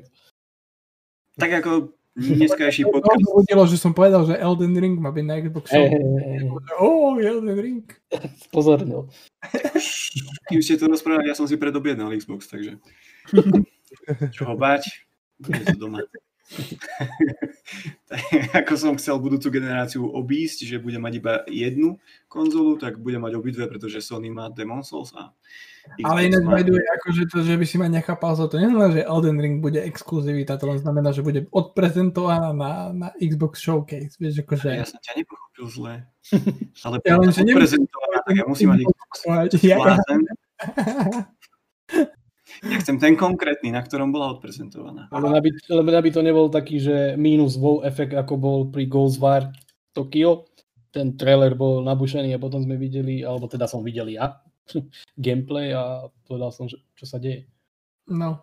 tak ako dneskajší
To
podcast,
budilo, že som povedal, že Elden Ring má byť na Xbox.
Hej,
Hey, oh, Elden Ring. [laughs]
Spozornil. [laughs]
kým ste to rozprávali, ja som si predobjednal Xbox, takže [laughs] čo ho to doma. [laughs] Tak, ako som chcel budúcu generáciu obísť, že bude mať iba jednu konzolu, tak bude mať obidve, pretože Sony má Demon Souls a Xbox
Ale ináč
má...
akože to, že by si ma nechápal za to, neznamená, že Elden Ring bude exkluzivita, to len znamená, že bude odprezentovaná na, na Xbox Showcase, vieš, akože...
Ja som ťa nepochopil zle. [laughs] Ale
Ja len, že nemusím-
prezentovaná, tak ja musím mať Xbox.
Ja. [laughs] Ja
chcem ten konkrétny, na ktorom bola odprezentovaná.
Len aby, len aby to nebol taký, že mínus wow efekt, ako bol pri Ghostwire Tokyo. Ten trailer bol nabušený a potom sme videli, alebo teda som videl ja, [laughs] gameplay a povedal som, že čo sa deje.
no,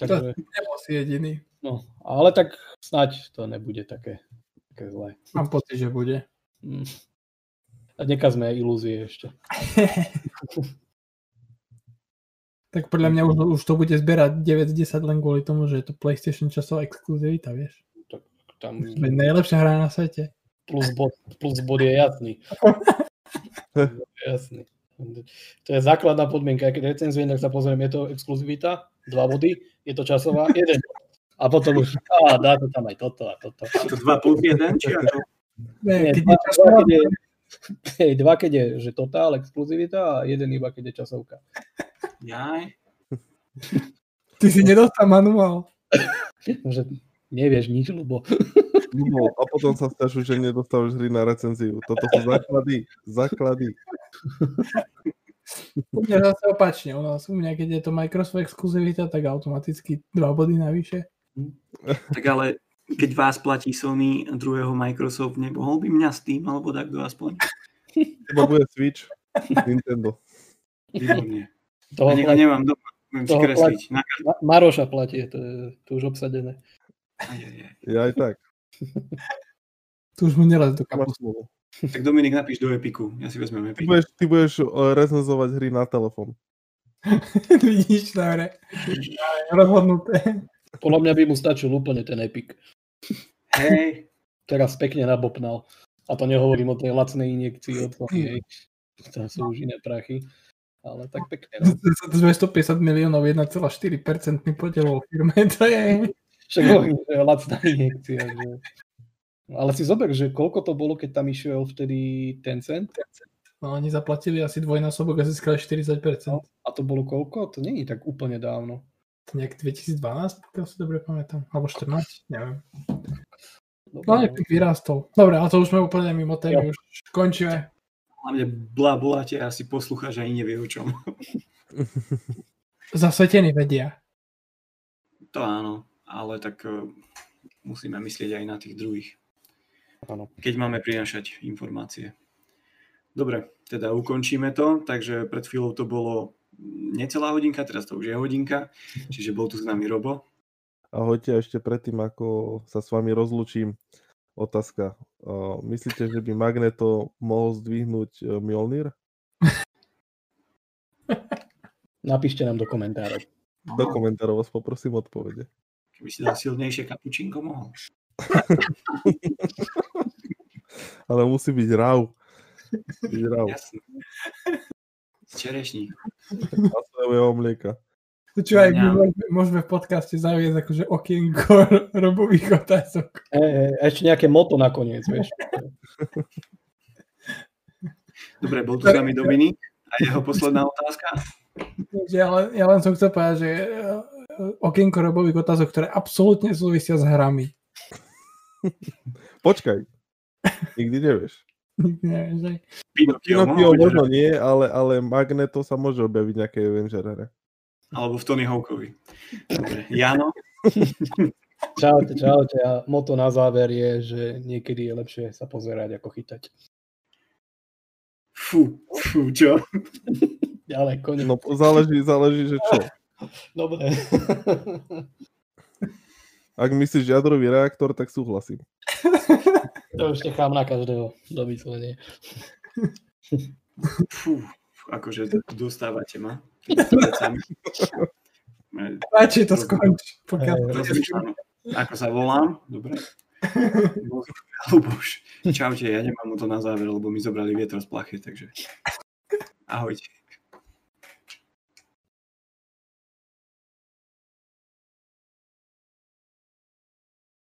Takže,
nebol si jediný.
no, ale tak snáď to nebude také, také zlé.
Mám pocit, že bude.
Mm. A nekazme aj ilúzie ešte. [laughs]
tak podľa mňa už, už to bude zberať 9-10 len kvôli tomu, že je to PlayStation časová exkluzivita, vieš.
Tam
Veď najlepšia hra na svete.
plus bod, plus bod je jasný. [laughs] jasný. To je základná podmienka. Keď recenzujem, tak sa pozriem, je to exkluzivita, dva body, je to časová, jeden. A potom už, á, dá to tam aj toto a toto.
Je to 2 plus 1, či ako?
Ne,
Nie,
keď
dva,
je časová,
dva, keď je, hej, dva, keď je že totál, exkluzivita a jeden iba, keď je časovka.
Jaj.
ty si nedostal manuál. [laughs]
Že nevieš nič, lebo
No, [laughs] a potom sa stiažujú, že nedostávaš hry na recenziu. Toto sú základy. Základy.
U mňa zase opačne. U nás, u mňa, keď je to Microsoft exkluzivita, tak automaticky dva body navyše.
Tak ale keď vás platí Sony druhého Microsoft, nemohol by mňa Steam alebo takto aspoň?
Teba bude Switch, Nintendo.
Výborne.
Toho platí,
nemám doma, budem
toho
kresliť. Na
Ma- Maroša platí, to je, to už obsadené.
aj, aj, aj.
Ja aj tak. [laughs]
Tu už mu nelez do
Máš
kapu.
smolu.
Tak Dominik, napíš do Epiku. Ja si vezmem
Ty
Epic.
budeš, ty budeš eh, recenzovať hry na telefón. [laughs]
Vidíš, dobre. Rozhodnuté.
Podľa mňa by mu stačil úplne ten Epic.
Hej, [laughs]
Teraz pekne nabopnal. A to nehovorím o tej lacnej injekcii od hej. Tam sú už iné prachy. Ale tak pekne. No.
250 miliónov, 1,4% podiel vo firme, [laughs] to je...
Však lacná injekcia. Že... No, Ale si zober, že koľko to bolo, keď tam išiel vtedy Tencent?
No, oni zaplatili asi dvojnásobok a získali 40%.
No, a to bolo koľko? To nie je tak úplne dávno.
To nejak 2012, pokiaľ si dobre pamätám. Alebo 14, neviem.
Dobre,
No, Epic vyrástol. Dobre, ale to už sme úplne mimo témy, už končíme.
Hlavne blá boláte a asi poslucháč ani nevie o čom. [laughs]
Zasvetení vedia.
To áno, ale tak eh, musíme myslieť aj na tých druhých,
Áno.
keď máme prinašať informácie. Dobre, teda ukončíme to, takže pred chvíľou to bolo necelá hodinka, teraz to už je hodinka, čiže bol tu s nami Robo.
Ahojte, a ešte predtým, ako sa s vami rozlučím, Otázka. Uh, myslíte, že by Magneto mohol zdvihnúť uh, Mjolnir? [laughs]
Napíšte nám do komentárov.
Do komentárov vás poprosím odpovede.
Keby si dal silnejšie kapučinko, mohol. [laughs]
Ale musí byť raw. Musí byť raw.
Jasné. Čerešník.
A sojového mlieka.
Čo aj my môžeme, môžeme v podcaste zaviesť akože okienko [laughs] robových otázok.
E, e, ešte nejaké moto nakoniec, vieš.
Dobre, bol tu s nami Dominik a jeho posledná otázka.
Ja, len, ja len som chcel povedať, že eh, okienko robových otázok, ktoré absolútne súvisia s hrami.
Počkaj. Nikdy nevieš.
Pinokio,
možno nie, ale, ale Magneto sa môže objaviť nejaké Avenger hre. [laughs]
Alebo v Tony Hawkovi. Dobre, Jano, [laughs]
Čaute, čaute. A moto na záver je, že niekedy je lepšie sa pozerať, ako chytať.
fú, fú, čo? [laughs]
Ďalej, konec.
No záleží, záleží, že čo.
Dobre.
Ak myslíš jadrový reaktor, tak súhlasím.
to už nechám na každého domyslenie.
Fú, akože dostávate ma.
Radšej to skončí. Pokiaľ...
Ako sa volám? Dobre. Luboš. Čaute, ja nemám mu to na záver, lebo mi zobrali vietor z plachy, takže ahojte.